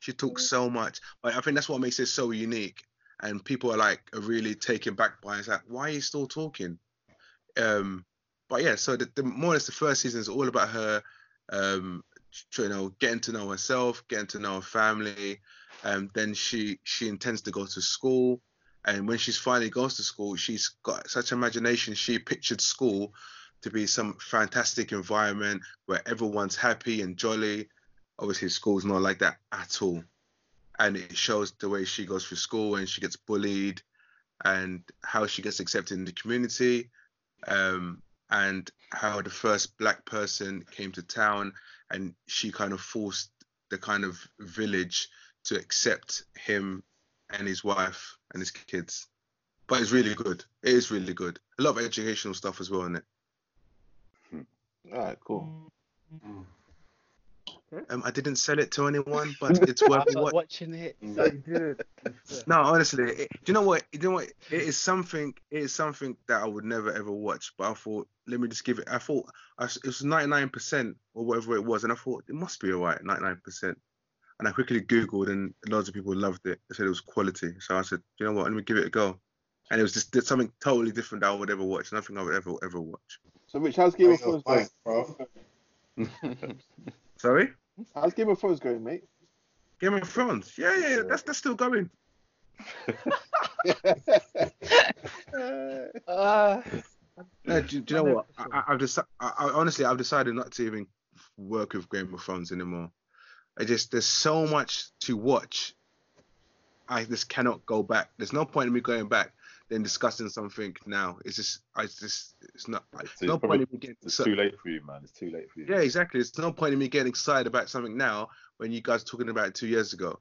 S5: She talks so much. Like, I think that's what makes it so unique. And people are like are really taken back by it. It's like, why are you still talking? Um, but yeah, so the, the more or less the first season is all about her, um, you know, getting to know herself, getting to know her family. Um, then she she intends to go to school, and when she's finally goes to school, she's got such imagination. She pictured school to be some fantastic environment where everyone's happy and jolly. Obviously, school's not like that at all. And it shows the way she goes through school and she gets bullied and how she gets accepted in the community um, and how the first black person came to town and she kind of forced the kind of village to accept him and his wife and his kids. But it's really good. It is really good. A lot of educational stuff as well in it.
S2: All right, cool.
S5: Um, I didn't sell it to anyone, but it's
S1: I'm
S5: worth
S1: not
S5: what.
S1: watching it.
S4: No, you.
S5: No, honestly, it, do you know what? You know what? It is something. It is something that I would never ever watch. But I thought, let me just give it. I thought I, s- it was ninety nine percent or whatever it was, and I thought it must be alright, ninety nine percent. And I quickly googled, and loads of people loved it. They said it was quality. So I said, you know what? Let me give it a go. And it was just something totally different that I would ever watch. Nothing I would ever ever watch.
S2: So, Rich, how's Game of
S6: Bring
S2: Thrones going?
S6: bro.
S5: Sorry,
S2: How's Game of Thrones going, mate?
S5: Game of Thrones. Yeah, yeah, yeah. That's that's still going.
S1: Uh,
S5: No, do, do you know what? I,
S4: episode.
S5: I, I've just, I, I, honestly, I've decided not to even work with Game of Thrones anymore. I just, there's so much to watch. I just cannot go back. There's no point in me going back then discussing something now. It's just, I just, it's not.
S3: It's
S5: no
S3: probably-
S5: point in me getting.
S3: It's
S5: exci-
S3: too late for you, man. It's too late for you.
S5: Yeah, exactly. It's no point in me getting excited about something now when you guys were talking about it two years ago.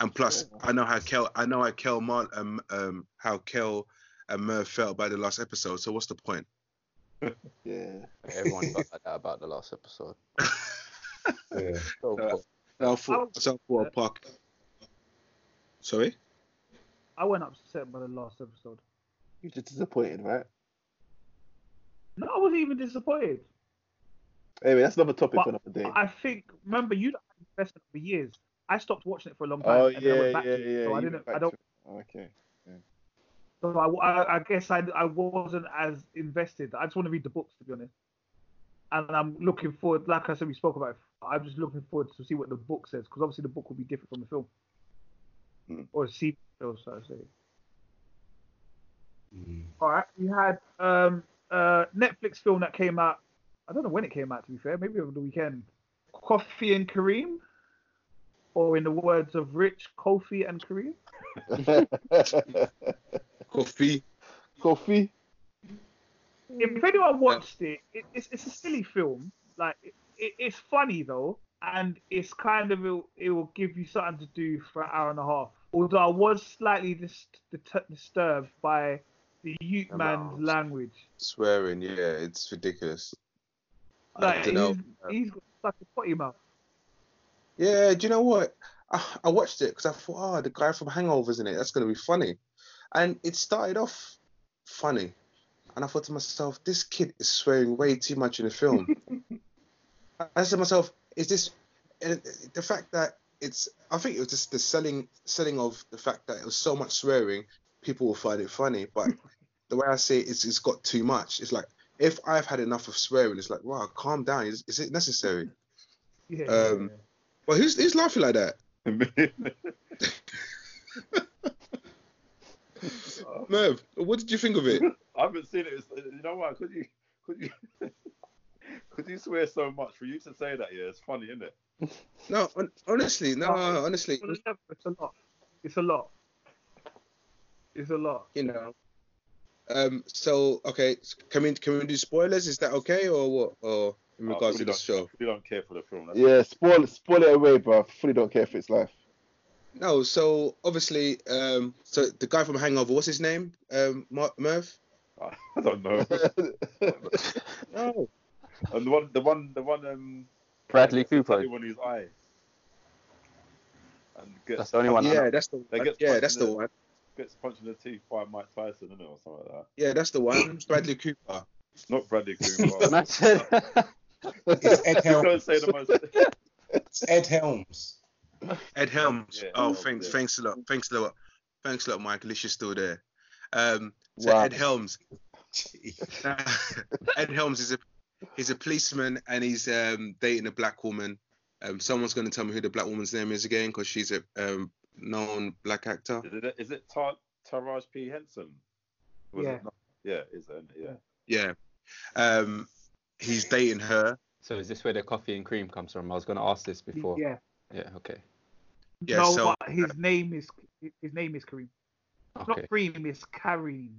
S5: And plus, I know how Kel, I know how Kel, Mar, um, um, how Kel and Merv felt about the last episode. So what's the point?
S2: Yeah.
S1: Everyone felt like that about the last episode.
S6: Yeah.
S1: So,
S5: Uh,
S1: cool.
S5: So I so I thought Park. Sorry.
S4: I went upset by the last episode.
S2: You're just disappointed, right?
S4: No, I wasn't even disappointed.
S2: Anyway, that's another topic
S4: But
S2: for another day.
S4: I think remember you had investment for years. I stopped watching it for a long time.
S2: Oh
S4: and then I
S2: yeah,
S4: went
S2: yeah,
S4: back
S2: yeah.
S4: to it. So I didn't. I don't.
S2: it. Oh, okay.
S4: So I, I, I guess I, I wasn't as invested. I just want to read the books to be honest. And I'm looking forward, like I said, we spoke about. It, I'm just looking forward to see what the book says because obviously the book will be different from the film,
S3: Hmm.
S4: or see film, so to say.
S6: Mm.
S4: All right, we had um uh Netflix film that came out. I don't know when it came out. To be fair, maybe over the weekend. Coffee and Kareem, or in the words of Rich, Kofi and Kareem.
S5: Coffee.
S2: Coffee.
S4: if anyone watched it, it it's, it's a silly film. Like it, it, it's funny though, and it's kind of it, it will give you something to do for an hour and a half. Although I was slightly dis- disturbed by the Ute man's language.
S5: Swearing, yeah, it's ridiculous.
S4: Like he's, he's got such a potty mouth.
S5: Yeah, do you know what? I, I watched it because I thought, oh, the guy from Hangovers in it. That's gonna be funny, and it started off funny, and I thought to myself, this kid is swearing way too much in the film. I- I said to myself, is this eh, the fact that it's? I think it was just the selling selling of the fact that it was so much swearing. People will find it funny, but the way I see it is, it's got too much. It's like if I've had enough of swearing, it's like, wow, calm down. Is, is it necessary?
S4: Yeah.
S5: Um, Well, who's who's laughing like that? Merv, what did you think of it?
S3: I haven't seen it. You know what? Could you could you could you swear so much for you to say that? Yeah, it's funny, isn't it?
S5: No, hon- honestly, no, honestly,
S4: it's a lot. It's a lot. It's a lot.
S5: you know. Um. So, okay, can we can we do spoilers? Is that okay, or what? Or in regards
S3: really
S5: to the show?
S3: I really don't care for the film. That's
S2: Yeah, spoil spoil it away, bro. I fully don't care if it's life.
S5: No. So obviously, um. So the guy from Hangover, what's his name? Um. Mar- Merv.
S3: I don't know.
S5: No.
S3: And the one, the one, the one, um,
S1: Bradley Cooper.
S3: Anyone whose eye. And gets,
S1: That's the only one.
S5: Yeah, that's the.
S3: They
S5: Yeah, that's the
S3: the-
S5: one.
S3: gets punched in the teeth by Mike Tyson, isn't it, or something like that?
S5: Yeah, that's the one. Bradley Cooper.
S3: Not Bradley Cooper.
S1: Man
S6: It's Ed
S3: He's gonna
S6: Helms.
S3: say the most.
S6: It's Ed Helms.
S5: Ed Helms.
S3: Yeah,
S5: oh,
S3: Helms,
S5: thanks,
S3: yeah.
S5: thanks a lot, thanks a lot, thanks a lot, Mike. At least you're still there. Um, so
S2: Wow.
S5: Ed Helms. Ed Helms is a he's a policeman and he's um, dating a black woman. Um, someone's going to tell me who the black woman's name is again because she's a um, known black actor.
S3: Is it, is it Tar- Taraji P. Henson? Was
S4: Yeah.
S3: It not? Yeah, is it? Yeah.
S5: Yeah. Um, he's dating her.
S1: So is this where the coffee and cream comes from? I was going to ask this before.
S4: Yeah.
S1: Yeah. Okay.
S5: Yeah,
S4: no,
S5: so-
S4: but his name is his name is Kareem. Not
S1: Okay.
S4: Kareem, it's Kareem.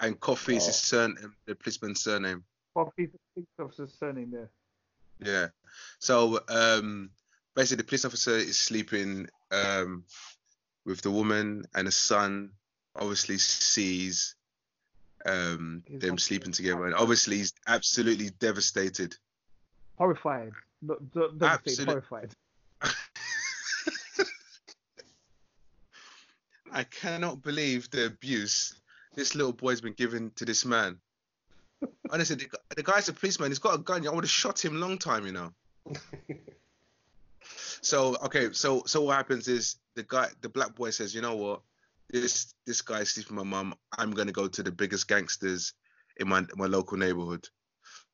S5: And Coffee is
S2: Oh.
S5: his surname, the policeman's surname.
S4: Coffee police officer's standing there.
S5: Yeah. So um, basically, the police officer is sleeping um, with the woman, and the son obviously sees um,
S4: His
S5: them sleeping together, and obviously he's absolutely devastated.
S4: Horrified. No, don't, don't say horrified.
S5: I cannot believe the abuse this little boy's been given to this man. Honestly, the, the guy's a policeman. He's got a gun. I would have shot him long time, you know. so okay, so so what happens is the guy, the black boy says, you know what, this this guy is sleeping with my mum. I'm gonna go to the biggest gangsters in my my local neighborhood.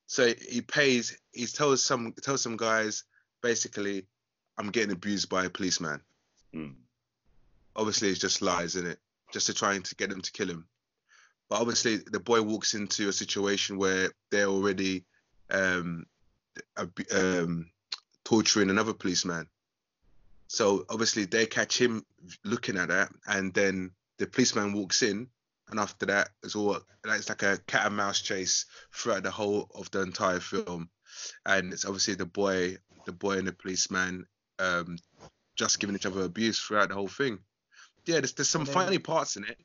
S5: So he pays. He tells some tells some guys basically, I'm getting abused by a policeman
S3: Hmm.
S5: obviously it's just lies, isn't it? Just to trying to get them to kill him. But obviously the boy walks into a situation where they're already um, um, torturing another policeman. So obviously they catch him looking at that, and then the policeman walks in, and after that, it's all it's like a cat and mouse chase throughout the whole of the entire film, and it's obviously the boy, the boy and the policeman, um, just giving each other abuse throughout the whole thing. Yeah, there's there's some funny parts in it.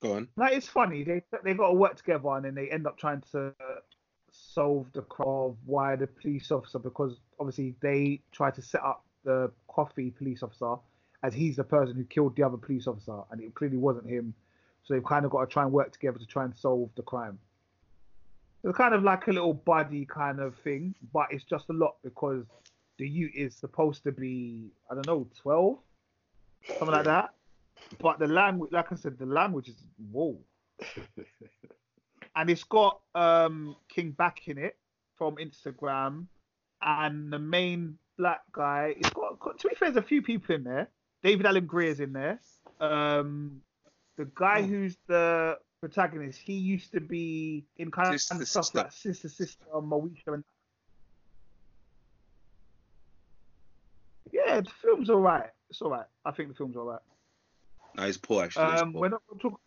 S5: Go on.
S4: It's funny. They they got to work together, and then they end up trying to solve the crime of why the police officer, because obviously they try to set up the coffee police officer as he's the person who killed the other police officer, and it clearly wasn't him. So they've kind of got to try and work together to try and solve the crime. It's kind of like a little buddy kind of thing, but it's just a lot because the youth is supposed to be, I don't know, 12, something like that. But the language, like I said, the language is whoa. and it's got um King Bach in it from Instagram, and the main black guy. It's got, got to be fair, there's a few people in there. David Alan Grier's in there. Um, the guy who's the protagonist, he used to be in kind of
S5: Sister,
S4: stuff
S5: Sister.
S4: like Sister Sister, Moesha, and yeah, the film's alright. It's alright. I think the film's alright.
S5: No, it's poor actually. it's
S4: Um,
S5: poor.
S4: we're not gonna talk.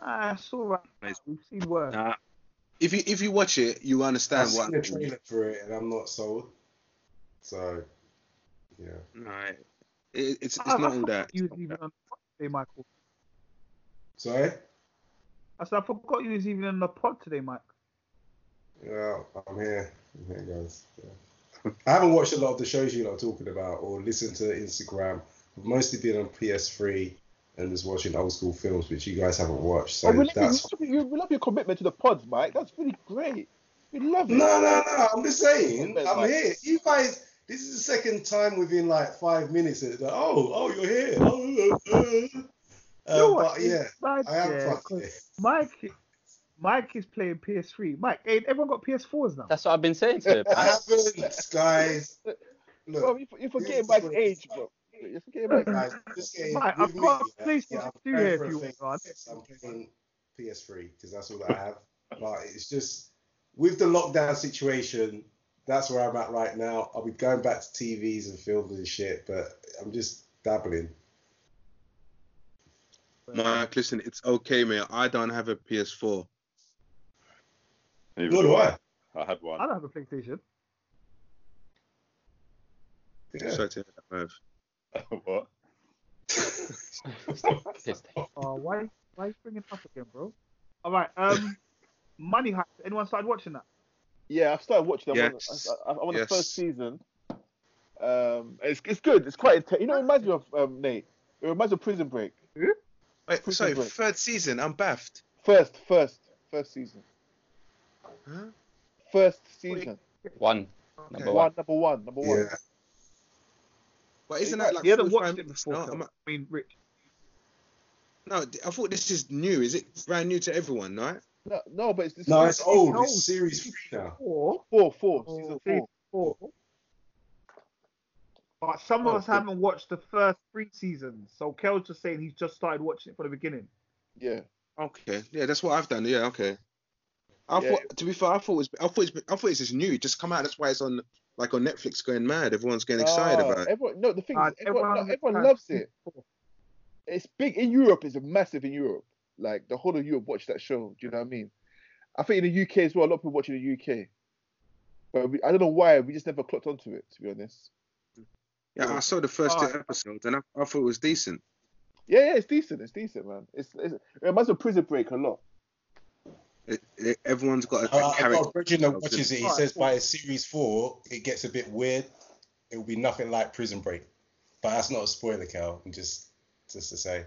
S4: ah, it's alright.
S5: Nice.
S4: We've seen worse.
S5: Nah. If you if you watch it, you understand
S6: I've
S5: understand
S6: seen
S5: what.
S6: the trailer for it and I'm not sold. So, yeah.
S5: Right. It, it's it's
S4: I- I
S5: not all
S4: forgot
S5: that.
S4: You was even on the pod today, Michael.
S6: Sorry?
S4: I said I forgot you was even on the pod today, Mike.
S6: Yeah, I'm here. I'm here, guys. Yeah. I haven't watched a lot of the shows you lot are talking about or listened to Instagram. I've mostly been on PS3 and just watching old school films, which you guys haven't watched. So
S2: oh, we, love you,
S6: that's.
S2: we love- we love your commitment to the pods, Mike. That's really great. We love it.
S6: No, no, no. I'm just saying. I'm
S2: Mike.
S6: here. You guys. This is the second time within like five minutes. That, that, oh, oh, you're here. Oh, uh, uh.
S4: You
S6: Uh,
S4: know what?
S6: but yeah,
S4: It's
S6: I am
S4: yeah,
S6: fucking
S4: 'cause
S6: here.
S4: Mike, Mike is playing PS3. Mike, hey, everyone got PS4s now.
S1: That's what I've been saying to him.
S6: I haven't, guys.
S2: Bro,
S6: Look,
S2: you, you're forgetting
S6: This
S2: Mike's age, bro. You're forgetting Mike's age.
S6: guys, just getting,
S4: Right, I've
S6: me,
S4: got
S6: yeah,
S4: PlayStation
S6: yeah, I'm
S4: 2 here if you
S6: thing.
S4: want.
S6: I'm playing PS3 because that's all I have. But it's just with the lockdown situation, that's where I'm at right now. I'll be going back to TVs and films and shit, but I'm just dabbling.
S5: Mike, listen, it's okay, man. I don't have a PS4.
S3: Neither
S6: Nor do I.
S3: I had one.
S4: I don't have a PlayStation.
S6: Yeah.
S5: Sorry to hear that, Merv.
S3: what?
S4: Oh, why, why are you bringing it up again, bro? All right. Um, Money Heist. Anyone started watching that?
S2: Yeah, I've started watching them.
S5: Yes.
S2: I'm on, I, I'm on
S5: Yes.
S2: the first season. Um, it's, it's good. It's quite intense. You know, it reminds me of um, Nate. It reminds me of Prison Break.
S5: Wait,
S2: Prison
S5: sorry,
S2: Break.
S5: third season. I'm baffed.
S2: First, first, first season.
S5: Huh?
S2: First season.
S1: One.
S5: Okay.
S1: Number
S2: One,
S1: one.
S2: number one, number one.
S6: Yeah.
S5: But isn't that like
S4: You haven't watched it before.
S5: No, I'm-
S4: I mean, Rich.
S5: no, I thought this is new. Is it brand new to everyone, right?
S2: No, no, but it's, it's
S6: No, it's old.
S4: old.
S6: It's series three now.
S4: Four.
S2: four, four,
S4: Oh,
S2: season
S4: season
S2: four.
S4: four. But some of
S6: Oh,
S4: us
S6: good.
S4: haven't watched the first three seasons. So Kel's just saying he's just started watching it from the beginning.
S2: Yeah.
S5: Okay, yeah, that's what I've done. Yeah, okay. I
S2: Yeah.
S5: thought, to be fair, I thought it was, I thought it's, I thought it's just new. Just come out. That's why it's on, like on Netflix, going mad. Everyone's getting excited
S2: Ah,
S5: about it.
S2: Everyone, no, the thing
S4: Uh,
S2: is, everyone, no, everyone loves it. It's big in Europe. It's massive in Europe. Like the whole of Europe watch that show. Do you know what I mean? I think in the UK as well. A lot of people watching the UK. But we, I don't know why we just never clocked onto it. To be honest.
S5: Yeah, I saw the first two
S4: Alright.
S5: episodes and I, I thought it was decent.
S2: Yeah, yeah, it's decent. It's decent, man. It's, it's it reminds me of Prison Break a lot.
S5: It, it, everyone's got a,
S6: Uh,
S5: a
S6: I've
S5: character.
S6: got a brethren that watches it. He
S4: Alright,
S6: says
S4: cool.
S6: by series four, it gets a bit weird. It will be nothing like Prison Break. But that's not a spoiler, Cal. I'm just just to say.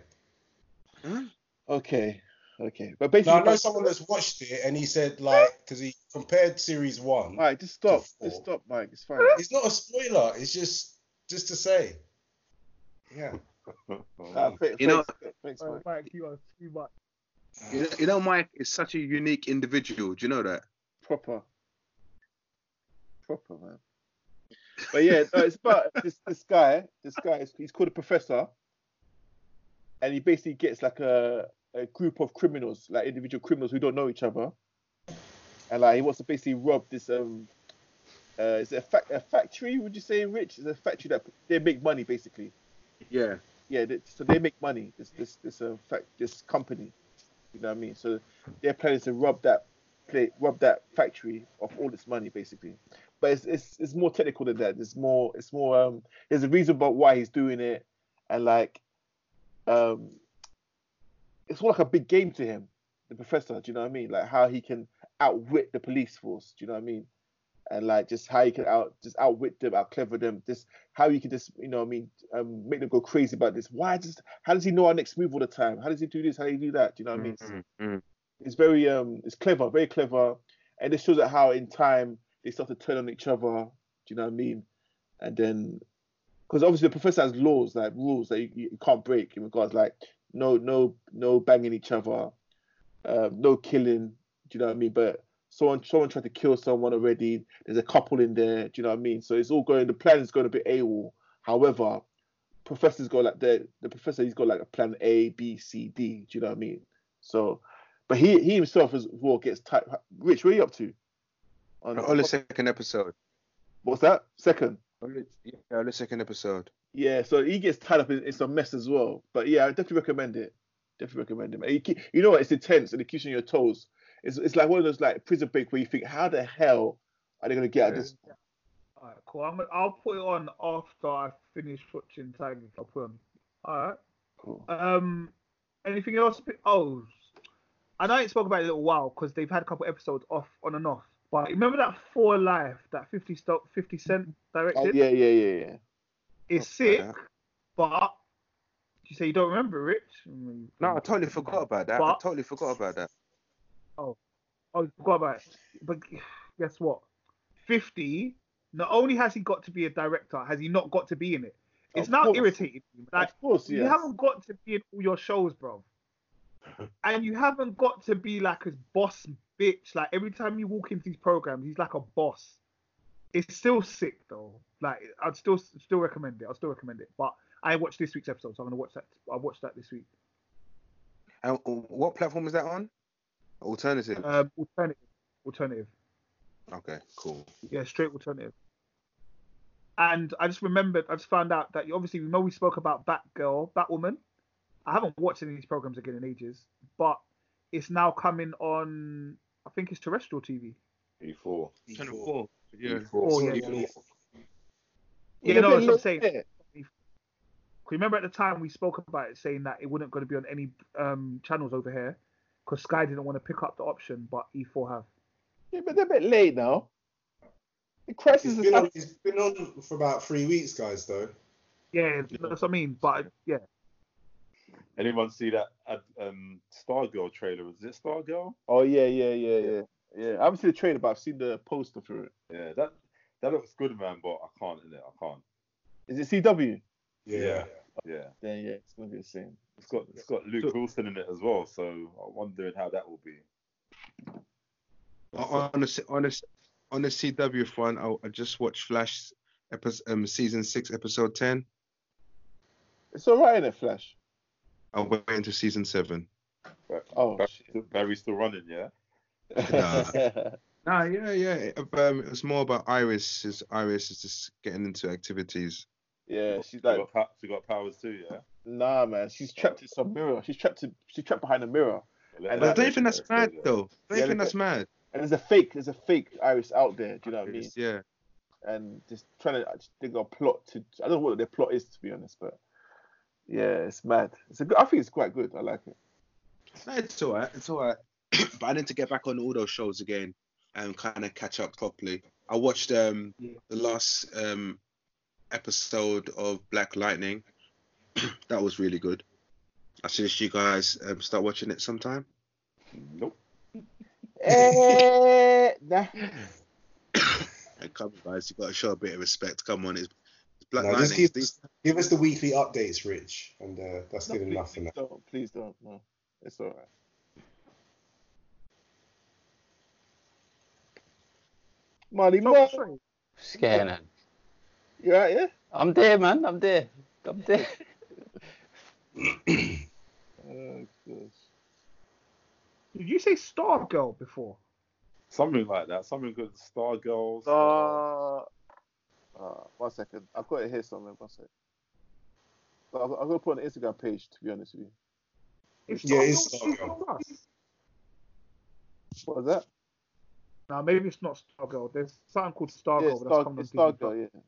S5: Huh?
S2: Okay, okay. But
S6: No,
S2: basically,
S6: I know someone that's watched it and he said like because he compared series one.
S2: all right, just stop. Just stop, Mike. It's fine.
S6: It's not a spoiler. It's just just to say. Yeah.
S2: Ah, thanks,
S5: You know-
S2: thanks, thanks, Mike.
S4: Mike, you are too much.
S5: You know, you know, Mike is such a unique individual. Do you know that?
S2: Proper. Proper, man. But yeah, no, it's about this this guy. This guy is he's called a professor, and he basically gets like a a group of criminals, like individual criminals who don't know each other, and like he wants to basically rob this um. Uh, is it a, fac- a factory? Would you say, Rich? Is a factory that they make money basically.
S5: Yeah.
S2: Yeah, they, so they make money. This this this uh, fact this company, you know what I mean. So their plan is to rob that play rob that factory of all its money basically. But it's it's, it's more technical than that. It's more it's more um. There's a reason about why he's doing it, and like, um, it's more like a big game to him, the professor. Do you know what I mean? Like how he can outwit the police force. Do you know what I mean? And like just how you can out just outwit them, out clever them, just how you can just you know what I mean um, make them go crazy about this. Why just how does he know our next move all the time? How does he do this? How do he do that? Do you know what I mean?
S5: Mm, mm.
S2: It's very um it's clever, very clever, and it shows that how in time they start to turn on each other. Do you know what I mean? And then because obviously the professor has laws like rules that you, you can't break in regards like no no no banging each other, um, no killing. Do you know what I mean? But someone someone tried to kill someone already. There's a couple in there. Do you know what I mean? So it's all going. The plan is going to be a bit AWOL. However, professor's got like the the professor he's got like a plan A, B, C, D. Do you know what I mean? So, but he he himself as well gets tight. Rich, where are you up to? On,
S5: On the second episode.
S2: what's that? Second.
S5: Only, yeah, on the second episode.
S2: Yeah, so he gets tied up in, in some mess as well. But yeah, I definitely recommend it. Definitely recommend it. man. You, keep, you know what? It's intense and it keeps you on your toes. It's, it's like one of those like prison break where you think, how the hell are they gonna get out of this?
S4: Alright, cool. I'm, I'll put it on after I finish watching Tigers. I'll put it on. Alright.
S2: Cool.
S4: Um, anything else? Oh, I know I spoke about it a little while because they've had a couple episodes off on and off. But remember that For Life that 50 sto- 50 Cent directed?
S2: Oh, yeah, yeah, yeah, yeah.
S4: It's
S5: Okay.
S4: sick, but you say you don't remember, Rich?
S5: No, I totally forgot about that. I totally forgot about that.
S4: Oh, you forgot about it. But guess what? 50, not only has he got to be a director, has he not got to be in it? It's
S2: Of
S4: now
S2: course.
S4: irritating. me. Like,
S2: of course,
S4: you haven't got to be in all your shows, bro. and you haven't got to be like a boss bitch. Like, every time you walk into these programs, he's like a boss. It's still sick, though. Like, I'd still still recommend it. I'll still recommend it. But I watched this week's episode, so I'm going to watch that. I watched that this week.
S5: And uh, what platform is that on? Alternative.
S4: Um, alternative. Alternative.
S5: Okay, cool.
S4: Yeah, straight alternative. And I just remembered, I just found out that you obviously we know we spoke about Batgirl, Batwoman. I haven't watched any of these programs again in ages, but it's now coming on. I think it's terrestrial TV.
S3: E4.
S5: Channel four. Yeah.
S4: Oh, yeah,
S6: Yeah.
S4: yeah.
S2: Yeah,
S4: You know
S2: but
S4: what I'm
S2: look,
S4: saying?
S2: yeah.
S4: Remember at the time we spoke about it, saying that it wasn't going to be on any um, channels over here because Sky didn't want to pick up the option, but E4 have.
S2: Yeah, but they're a bit late now. The crisis
S6: It's
S2: is
S6: been, on, it's been on for about three weeks, guys, though.
S4: Yeah, that's what I mean. But yeah,
S3: Anyone see that uh, um, Stargirl trailer? Is it Stargirl?
S2: Oh yeah, yeah, yeah, yeah, yeah. I haven't seen the trailer, but I've seen the poster for it.
S3: Yeah, that that looks good, man. But I can't in it. I can't.
S2: Is it CW?
S6: Yeah.
S3: Yeah,
S2: Then yeah, it's gonna be the same.
S3: It's got it's got Luke Wilson in it as well. So I'm wondering how that will be.
S5: On on the on the on the CW front, I, I just watched Flash, episode, um, season six, episode ten.
S2: It's alright in it, Flash.
S5: I'm waiting to season seven.
S2: Oh
S3: Barry's
S2: shit.
S3: still, Barry's still running, yeah.
S5: Nah, nah, yeah, yeah. Um, it was more about Iris. Is Iris is just getting into activities.
S2: yeah, she's
S3: She
S2: like,
S3: got, she got powers too, yeah.
S2: Nah, man. She's trapped in some mirror. She's trapped. In, she's trapped behind a mirror. And
S5: But I don't
S3: go
S5: think that's mad though. I don't
S2: Yeah,
S5: think that's mad.
S2: And there's a fake. There's a fake Iris out there. Do you know what I mean?
S5: Yeah.
S2: And just trying to. I just think a plot to. I don't know what their plot is to be honest, but yeah, it's mad. It's a good. I think it's quite good. I like it.
S5: No, it's alright. It's alright. but I need to get back on all those shows again and kind of catch up properly. I watched um the last um episode of Black Lightning. that was really good. I suggest you guys um, start watching it sometime.
S3: Nope.
S2: Eh, nah.
S5: And come on, guys, you got to show a bit of respect. Come on, it's, it's Black
S6: No,
S5: Lightning.
S6: just give,
S5: It's-
S6: give us the weekly updates, Rich, and uh, that's
S2: No,
S6: good
S2: please,
S6: enough for
S2: please
S6: now.
S2: don't. Please don't. No, it's all right. Money, Mo.
S1: Scared, man.
S2: You right, yeah?
S1: I'm there, man. I'm there. I'm there.
S2: Oh.
S4: Did you say Star Girl before?
S3: Something like that. Something good. Star Girls.
S2: Uh, uh, one second. I've got it here somewhere. One second. I'm, I'm gonna put it on the Instagram page. To be honest with you.
S4: It's
S6: Yeah, it's
S4: Stargirl
S6: Stargirl.
S4: Plus.
S2: What was that?
S4: No, maybe it's not Stargirl. There's something called Stargirl.
S2: yeah,
S4: that's
S2: Star,
S4: coming on
S2: it's
S4: Disney Plus.
S2: Stargirl. Yeah.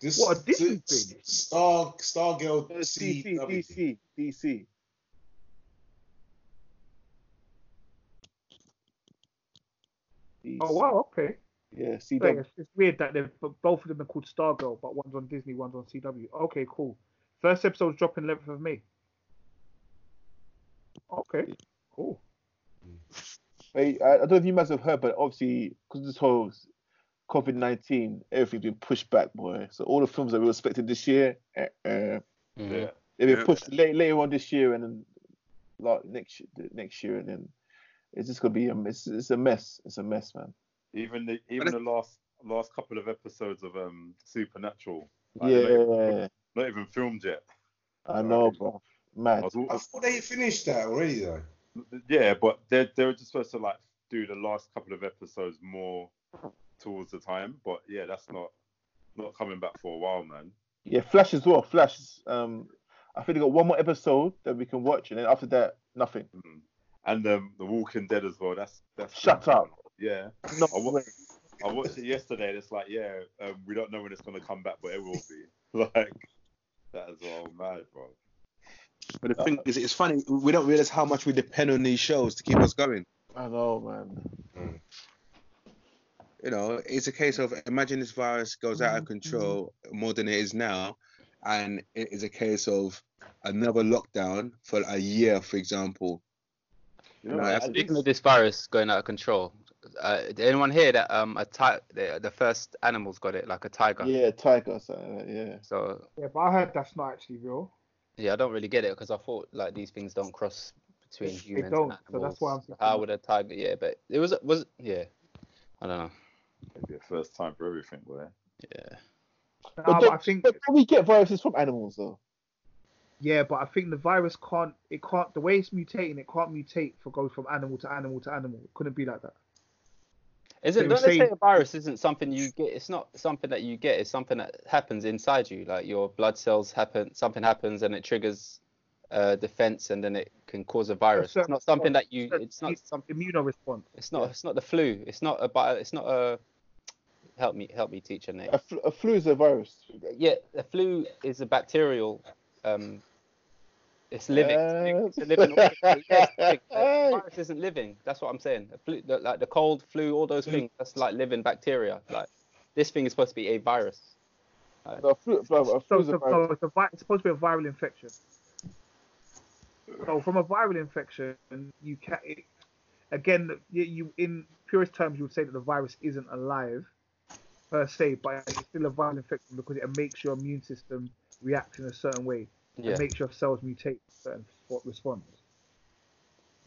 S6: This,
S4: What, a Disney
S6: this-
S4: thing?
S6: Star Stargirl uh,
S2: It's DC,
S6: CW.
S2: DC, DC.
S4: Oh wow, okay.
S2: Yeah,
S4: So
S2: CW.
S4: it's, it's weird that they've both of them are called Stargirl, but one's on Disney, one's on CW. Okay, cool. First episode's dropping 11th of May. Okay, cool.
S2: Hey, I, I don't know if you must have heard, but obviously, because this whole COVID 19, everything's been pushed back, boy. So all the films that we were expecting this year, uh.
S3: Yeah.
S2: they've been
S7: Yeah.
S2: pushed late, later on this year and then like next year, next year, and then it's just gonna be a it's, it's a mess. It's a mess, man.
S3: Even the even the last last couple of episodes of um Supernatural. like, they're Not even,
S2: yeah,
S3: not even filmed yet.
S2: I know, bro.
S3: I
S2: Mad.
S3: was all-
S6: I thought they finished that already though.
S3: yeah, but they're they're just supposed to like do the last couple of episodes more towards the time. But yeah, that's not not coming back for a while, man.
S2: Yeah, Flash as well. Flash. Um, I think they got one more episode that we can watch, and then after that, nothing.
S3: Mm. And um, the Walking Dead as well. That's that's
S2: Shut up.
S3: Yeah,
S2: No
S3: I wa-
S2: way.
S3: I watched it yesterday. and It's like yeah, um, we don't know when it's gonna come back, but it will be. Like that is all mad, bro.
S7: But the thing is, it's funny. We don't realize how much we depend on these shows to keep us going.
S2: I know, man.
S7: You know, it's a case of imagine this virus goes out
S2: Mm-hmm.
S7: of control more than it is now, and it is a case of another lockdown for a year, for example.
S3: You know,
S7: No,
S3: at least-
S1: Speaking of this virus going out of control, uh, did anyone hear that um a ti- the, the first animals got it like a tiger?
S2: Yeah, Tiger. or something Yeah.
S1: So
S4: Yeah, but I heard that's not actually real.
S1: yeah, I don't really get it because I thought like these things don't cross between humans.
S4: They
S1: humans
S4: don't,
S1: and
S4: so that's why I'm thinking
S1: How
S4: that.
S1: would a tiger? Yeah, but it was was yeah. I don't know.
S3: Maybe a first time for everything, boy.
S1: Yeah.
S4: Nah,
S2: But,
S4: but I think
S2: but don't we get viruses from animals though?
S4: yeah, but I think the virus can't. It can't. The way it's mutating, it can't mutate for go from animal to animal to animal. It couldn't be like that.
S1: Is it? Don't
S4: were
S1: they say
S4: saying-
S1: a virus isn't something you get? It's not something that you get. It's something that happens inside you. Like your blood cells happen. Something happens and it triggers uh, defense, and then it can cause a virus. It's not something that you. It's not
S4: immune-
S1: something.
S4: Immunoresponse.
S1: It's not. It's not the flu. It's not a. bi- It's not a. Help me. Help me, teacher Nate.
S2: A, fl- a flu is a virus.
S1: Yeah, the flu is a bacterial. Um, it's living.
S2: Uh,
S1: It's a living. organism. Living. Virus isn't living. That's what I'm saying. The flu, the, like the cold, flu, all those things. That's like living bacteria. Like this thing is supposed to be a virus.
S2: No, a flu, a
S4: So,
S2: flu is a
S4: so,
S2: virus.
S4: so it's, a vi- it's supposed to be a viral infection. So from a viral infection, you can it, again you, you in purest terms you would say that the virus isn't alive per se, but it's still a viral infection because it makes your immune system react in a certain way.
S1: Yeah.
S4: It makes your cells mutate certain response.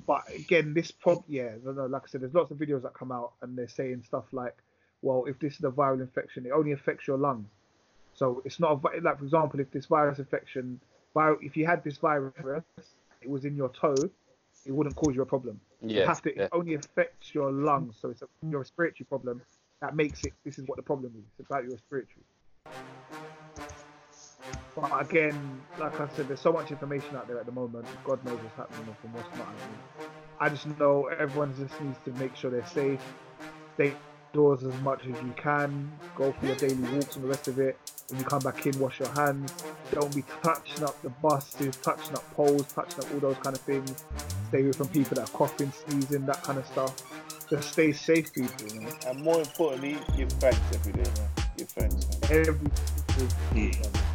S4: But again, this prob yeah, no, no, like I said, there's lots of videos that come out and they're saying stuff like, well, if this is a viral infection, it only affects your lungs. So it's not a, vi- like, for example, if this virus infection, if you had this virus, it was in your toe, it wouldn't cause you a problem. You
S1: Yeah.
S4: have to,
S1: yeah.
S4: it only affects your lungs, so it's a, your respiratory problem that makes it. This is what the problem is. It's about your respiratory. But again, like I said, there's so much information out there at the moment. God knows what's happening and what's not happening. I just know everyone just needs to make sure they're safe. Stay indoors as much as you can. Go for your daily walks and the rest of it. When you come back in, wash your hands. Don't be touching up the buses, touching up poles, touching up all those kind of things. Stay away from people that are coughing, sneezing, that kind of stuff. Just stay safe, people. You know?
S2: And more importantly, give thanks every day, man. Give thanks, man.
S4: Every single day, man.